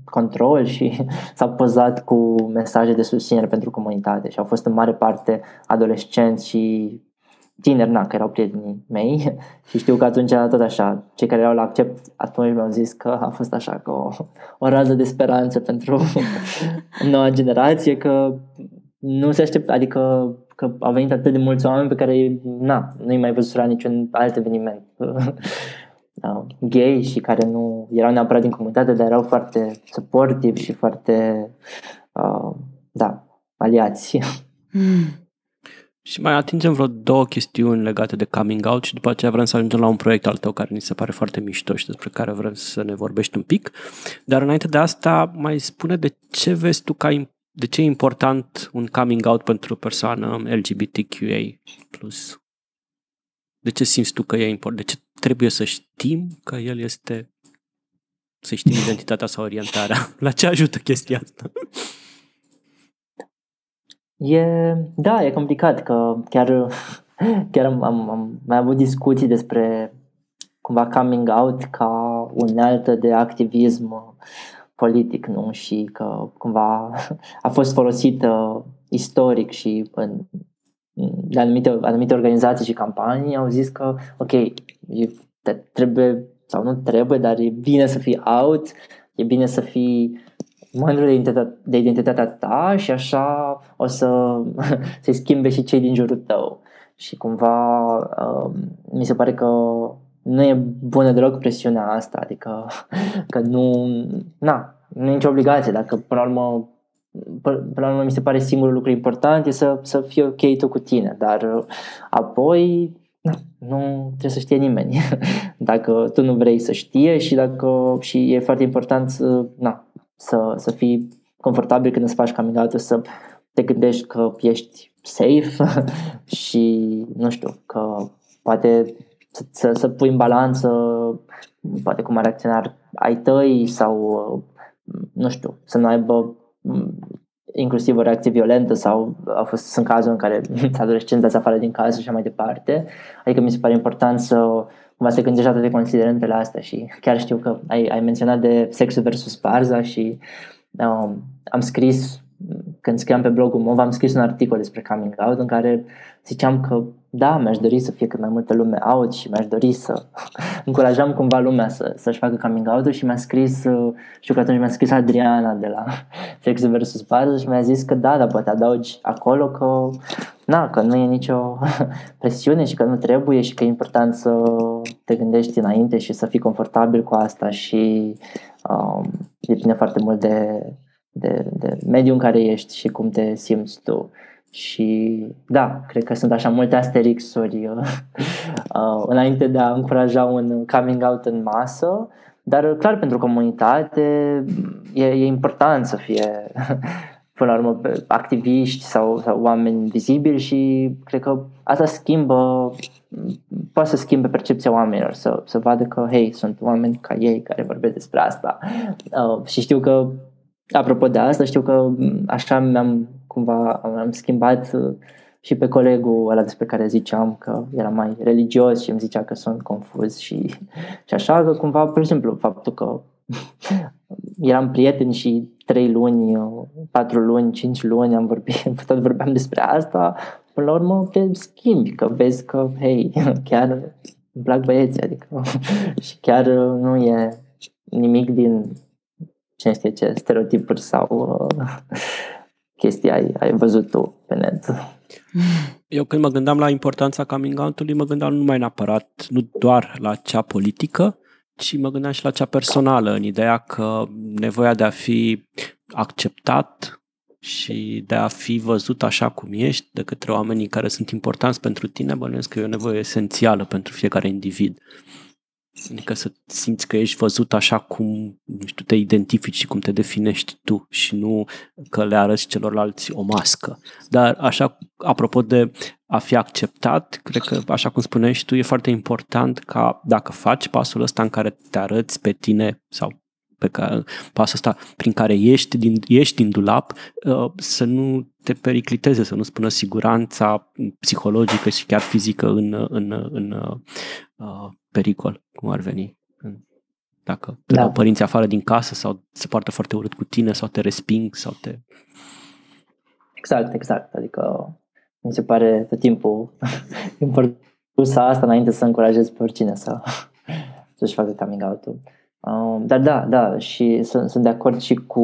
control și s-au pozat cu mesaje de susținere pentru comunitate și au fost în mare parte adolescenți și tineri, na, că erau prietenii mei și știu că atunci tot așa, cei care erau la accept atunci mi-au zis că a fost așa că o, o rază de speranță pentru noua generație, că nu se aștept, adică că au venit atât de mulți oameni pe care na, nu-i mai văzut la niciun alt eveniment da, gay și care nu erau neapărat din comunitate, dar erau foarte supportive și foarte uh, da, aliați. Mm. Și mai atingem vreo două chestiuni legate de coming out și după aceea vrem să ajungem la un proiect al tău care ni se pare foarte mișto și despre care vrem să ne vorbești un pic. Dar înainte de asta, mai spune de ce vezi tu ca de ce e important un coming out pentru o persoană LGBTQA+. De ce simți tu că e important? De ce trebuie să știm că el este să știm identitatea sau orientarea? La ce ajută chestia asta? E, da, e complicat că chiar, chiar am, am, am mai avut discuții despre cumva coming out ca unealtă de activism politic, nu? Și că cumva a fost folosită istoric și în, de anumite, anumite organizații și campanii au zis că, ok, e, trebuie sau nu trebuie, dar e bine să fii out, e bine să fii mândru de identitatea, de identitatea ta și așa o să se schimbe și cei din jurul tău. Și cumva um, mi se pare că nu e bună deloc presiunea asta, adică că nu, na, nu e nicio obligație, dacă până la urmă până la urmă mi se pare singurul lucru important e să, să fie ok tu cu tine, dar apoi na, nu trebuie să știe nimeni. dacă tu nu vrei să știe și dacă și e foarte important să, na, să, să fii confortabil când îți faci coming out să te gândești că ești safe și nu știu, că poate să, să, să pui în balanță poate cum ar reacționa ai tăi sau nu știu, să nu aibă inclusiv o reacție violentă sau au fost, sunt cazuri în care adolescenți dați afară din casă și așa mai departe. Adică mi se pare important să cumva să gândești toate considerentele astea și chiar știu că ai, ai menționat de sexul versus barza și um, am scris când scriam pe blogul meu, am scris un articol despre coming out în care ziceam că da, mi-aș dori să fie cât mai multă lume out și mi-aș dori să încurajam cumva lumea să, să-și facă coming out și mi-a scris, uh, știu că atunci mi-a scris Adriana de la Sex vs. Bază și mi-a zis că da, dar poate adaugi acolo că na, că nu e nicio presiune și că nu trebuie și că e important să te gândești înainte și să fii confortabil cu asta și um, depinde foarte mult de, de, de mediul în care ești și cum te simți tu. Și da, cred că sunt așa multe asterixuri uh, uh, înainte de a încuraja un coming out în masă, dar clar pentru comunitate e, e important să fie până la urmă activiști sau, sau oameni vizibili și cred că asta schimbă poate să schimbe percepția oamenilor, să, să vadă că, hei, sunt oameni ca ei care vorbesc despre asta. Uh, și știu că, apropo de asta, știu că așa mi-am cumva am schimbat uh, și pe colegul ăla despre care ziceam că era mai religios și îmi zicea că sunt confuz și, și așa că cumva, pur și simplu, faptul că eram prieteni și trei luni, patru luni, cinci luni am vorbit, tot vorbeam despre asta, până la urmă te schimbi, că vezi că, hei, chiar îmi plac băieții, adică și chiar nu e nimic din cine știe ce, stereotipuri sau uh, chestii ai, ai văzut tu pe net. Eu când mă gândeam la importanța coming out-ului, mă gândeam nu numai neapărat, nu doar la cea politică, ci mă gândeam și la cea personală, în ideea că nevoia de a fi acceptat și de a fi văzut așa cum ești de către oamenii care sunt importanți pentru tine, bănuiesc că e o nevoie esențială pentru fiecare individ. Adică să simți că ești văzut așa cum nu știu, te identifici și cum te definești tu și nu că le arăți celorlalți o mască. Dar așa, apropo de a fi acceptat, cred că, așa cum spuneai și tu, e foarte important ca dacă faci pasul ăsta în care te arăți pe tine sau pe care, pasul ăsta prin care ești din, ești din dulap, uh, să nu te pericliteze, să nu spună siguranța psihologică și chiar fizică în, în, în uh, pericol, cum ar veni. Dacă te da. dau părinții afară din casă sau se poartă foarte urât cu tine sau te resping sau te... Exact, exact. Adică mi se pare tot timpul important asta înainte să încurajez pe oricine să, să-și facă coming out-ul. Um, dar da, da, și sunt, sunt de acord și cu,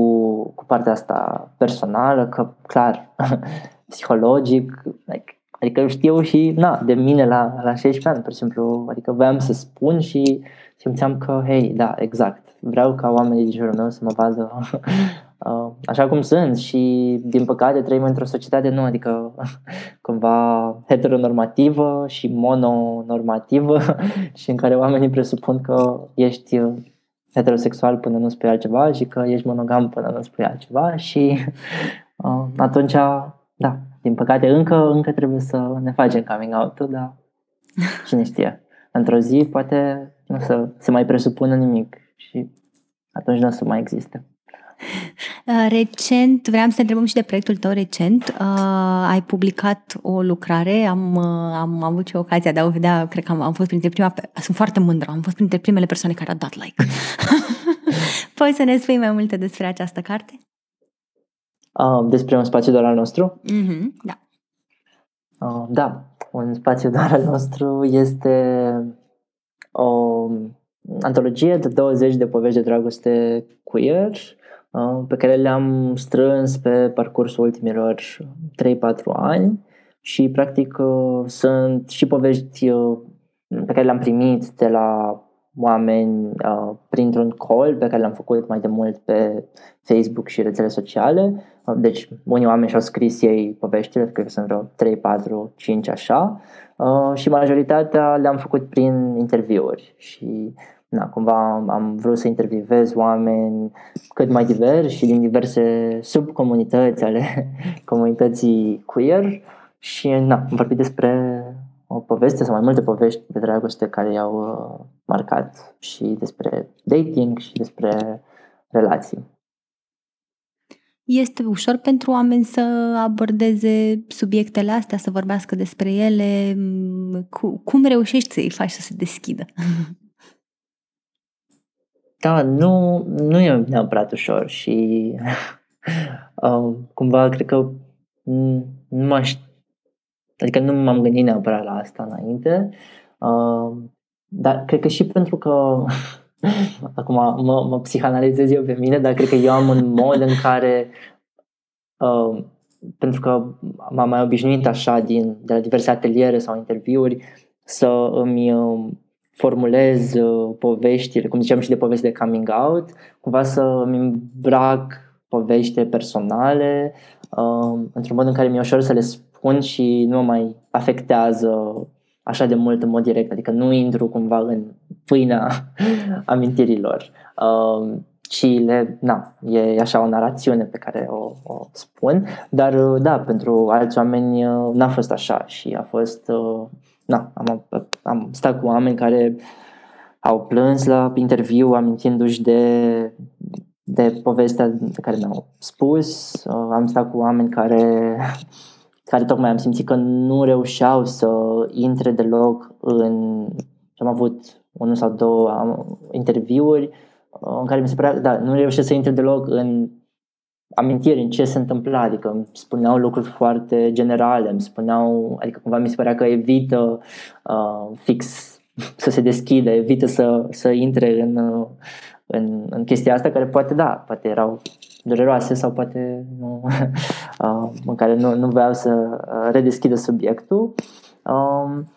cu partea asta personală, că clar, psihologic, like, adică știu și, na, de mine la, la 16 ani, pur și simplu, adică voiam să spun și simțeam că, hei, da, exact, vreau ca oamenii din jurul meu să mă vadă uh, așa cum sunt și, din păcate, trăim într-o societate, nu, adică cumva heteronormativă și mononormativă și în care oamenii presupun că ești heterosexual până nu spui altceva și că ești monogam până nu spui altceva și uh, atunci, da, din păcate încă, încă trebuie să ne facem coming out dar cine știe. Într-o zi poate nu să se mai presupună nimic și atunci nu o să mai existe. Uh, recent, vreau să te întrebăm și de proiectul tău recent. Uh, ai publicat o lucrare, am, uh, am avut și ocazia de a o vedea, cred că am, am fost printre prima, sunt foarte mândră, am fost printre primele persoane care au dat like. Poți să ne spui mai multe despre această carte? Uh, despre un spațiu doar al nostru? Mm-hmm, da. Uh, da, un spațiu doar al nostru este o antologie de 20 de povești de dragoste queer Uh, pe care le-am strâns pe parcursul ultimilor 3-4 ani și practic uh, sunt și povești uh, pe care le-am primit de la oameni printr-un call pe care l-am făcut mai de mult pe Facebook și rețele sociale. Deci unii oameni și-au scris ei poveștile, cred că sunt vreo 3, 4, 5 așa și majoritatea le-am făcut prin interviuri și na, cumva am vrut să intervievez oameni cât mai diversi și din diverse subcomunități ale comunității queer și na, am vorbit despre o poveste sau mai multe povești de dragoste care i-au uh, marcat și despre dating și despre relații. Este ușor pentru oameni să abordeze subiectele astea, să vorbească despre ele? Cum reușești să-i faci să se deschidă? Da, nu, nu e neapărat ușor și uh, cumva cred că nu m-aș, adică nu m-am gândit neapărat la asta înainte, uh, dar cred că și pentru că acum mă, mă psihanalizez eu pe mine, dar cred că eu am un mod în care uh, pentru că m-am mai obișnuit așa din, de la diverse ateliere sau interviuri să îmi uh, formulez uh, poveștile, cum ziceam și de povesti de coming out, cumva să îmi îmbrac povești personale uh, într-un mod în care mi-e ușor să le spun și nu mă mai afectează așa de mult în mod direct, adică nu intru cumva în pâinea amintirilor. Uh, ci le, na, e așa o narațiune pe care o, o spun, dar uh, da, pentru alți oameni uh, n-a fost așa și a fost uh, na, am, am stat cu oameni care au plâns la interviu amintindu-și de, de povestea pe care mi-au spus. Am stat cu oameni care, care tocmai am simțit că nu reușeau să intre deloc în... Am avut unul sau două interviuri în care mi se părea, da, nu reușesc să intre deloc în amintiri în ce se întâmpla, adică îmi spuneau lucruri foarte generale, îmi spuneau, adică cumva mi se părea că evită uh, fix să se deschidă, evită să, să intre în, uh, în, în chestia asta care poate da, poate erau dureroase sau poate nu, uh, în care nu, nu vreau să uh, redeschidă subiectul. Um,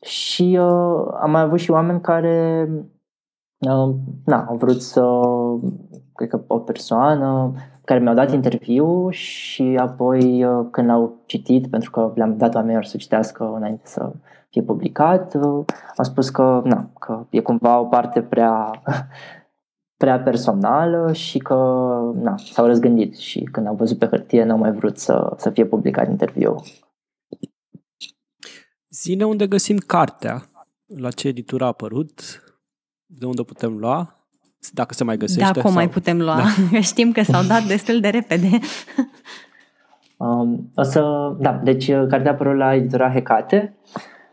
și uh, am mai avut și oameni care uh, na, au vrut să, cred că o persoană care mi-au dat interviu și apoi uh, când l-au citit, pentru că le-am dat oamenilor să citească înainte să fie publicat, uh, au spus că, na, că e cumva o parte prea, prea personală și că na, s-au răzgândit și când au văzut pe hârtie n-au mai vrut să, să fie publicat interviul. Zine unde găsim cartea, la ce editură a apărut, de unde putem lua, dacă se mai găsește. Dacă sau... mai putem lua, da. știm că s-au dat destul de repede. Um, o să, da, deci uh, cartea a apărut la editura Hecate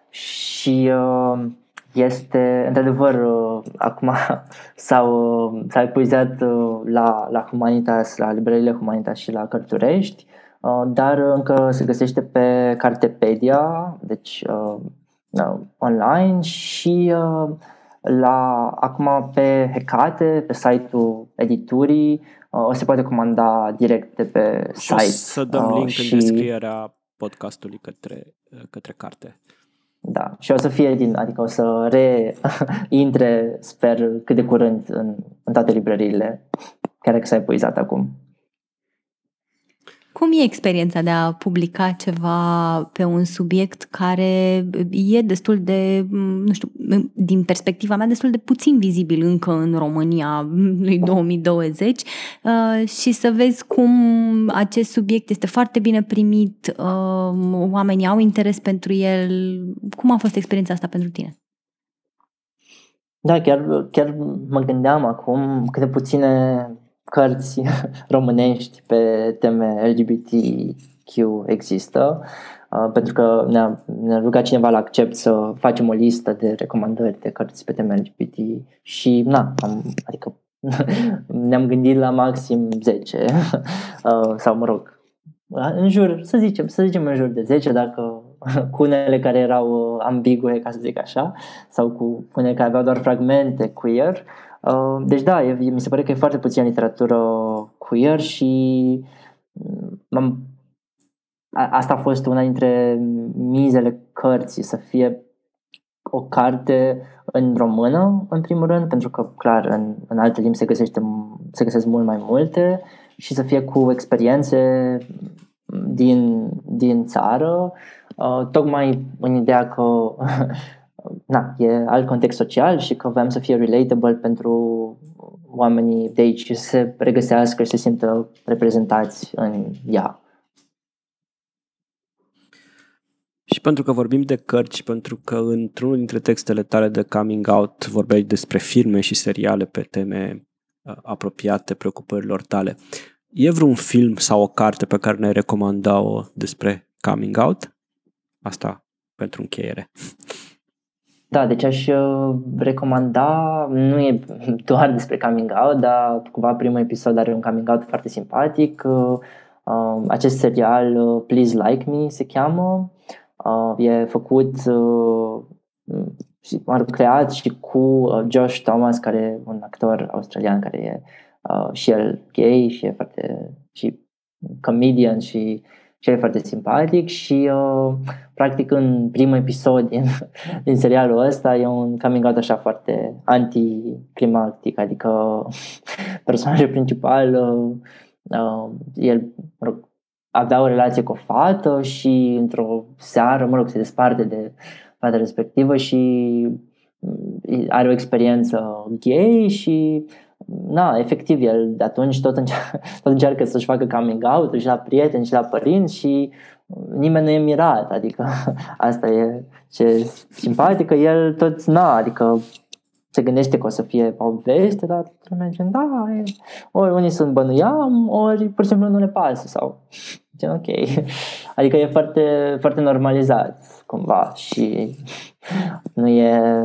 și uh, este, într-adevăr, uh, acum s-au, uh, s-a epuizat uh, la, la Humanitas, la librările Humanitas și la Cărturești, uh, dar încă se găsește pe Cartepedia, deci uh, uh, online și uh, la, acum pe Hecate, pe site-ul editurii, uh, o se poate comanda direct de pe și site. să dăm uh, link și... în descrierea podcastului către, către carte. Da, și o să fie din, adică o să reintre, sper, cât de curând în, în toate librăriile, chiar că s-a epuizat acum. Cum e experiența de a publica ceva pe un subiect care e destul de, nu știu, din perspectiva mea, destul de puțin vizibil încă în România lui 2020 uh, și să vezi cum acest subiect este foarte bine primit, uh, oamenii au interes pentru el. Cum a fost experiența asta pentru tine? Da, chiar, chiar mă gândeam acum câte puține cărți românești pe teme LGBTQ există, uh, pentru că ne-a, ne-a rugat cineva la accept să facem o listă de recomandări de cărți pe teme LGBT și, na, am, adică ne-am gândit la maxim 10 uh, sau, mă rog, în jur, să zicem, să zicem în jur de 10, dacă cu unele care erau ambigue, ca să zic așa, sau cu unele care aveau doar fragmente queer, Uh, deci da, e, mi se pare că e foarte puțină literatură queer și mm, m-am, a, asta a fost una dintre mizele cărții, să fie o carte în română, în primul rând, pentru că, clar, în, în alte limbi se, găsește, se găsesc mult mai multe și să fie cu experiențe din, din țară, uh, tocmai în ideea că na, e alt context social și că vrem să fie relatable pentru oamenii de aici și să se regăsească și să se simtă reprezentați în ea. Și pentru că vorbim de cărți, pentru că într-unul dintre textele tale de coming out vorbeai despre filme și seriale pe teme uh, apropiate preocupărilor tale. E vreun film sau o carte pe care ne-ai recomanda-o despre coming out? Asta pentru încheiere. Da, deci aș uh, recomanda, nu e doar despre coming out, dar cumva primul episod are un coming out foarte simpatic. Uh, uh, acest serial Please Like Me se cheamă. E făcut și m creat și cu Josh Thomas, care e un actor australian care e și el gay și e foarte și comedian și și e foarte simpatic și uh, practic în primul episod din, din serialul ăsta e un coming out așa foarte anticlimatic, adică personajul principal uh, uh, el mă rog, avea o relație cu o fată și într-o seară, mă rog, se desparte de fata respectivă și mm, are o experiență gay și na, efectiv, el de atunci tot încearcă, tot încearcă să-și facă coming out și la prieteni și la părinți și nimeni nu e mirat, adică asta e ce simpatică, el tot, na, adică se gândește că o să fie o veste, dar merge, da, e, ori unii sunt bănuiam, ori pur și simplu nu le pasă sau gen ok. Adică e foarte, foarte normalizat cumva și nu e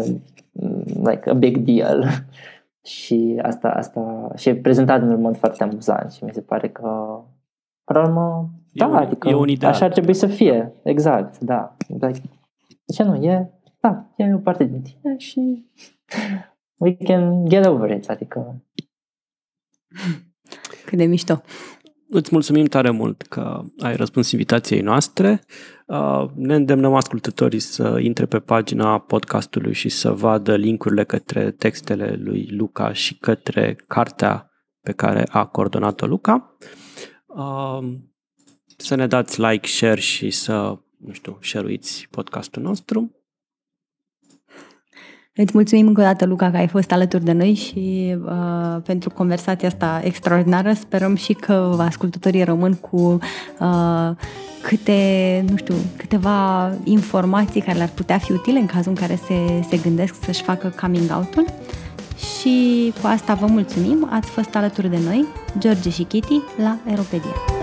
like a big deal și asta, asta și e prezentat în mod foarte amuzant și mi se pare că până la urmă, da, un, adică e un ideal. așa ar trebui să fie, exact, da. Like, de ce nu? E, da, e o parte din tine și we can get over it, adică cât de mișto. îți mulțumim tare mult că ai răspuns invitației noastre. Uh, ne îndemnăm ascultătorii să intre pe pagina podcastului și să vadă linkurile către textele lui Luca și către cartea pe care a coordonat-o Luca. Uh, să ne dați like, share și să, nu știu, share-uiți podcastul nostru. Îți mulțumim încă o dată, Luca, că ai fost alături de noi și uh, pentru conversația asta extraordinară. Sperăm și că ascultătorii rămân cu uh, câte, nu știu, câteva informații care le-ar putea fi utile în cazul în care se, se gândesc să-și facă coming out-ul. Și cu asta vă mulțumim. Ați fost alături de noi, George și Kitty, la Aeropedia.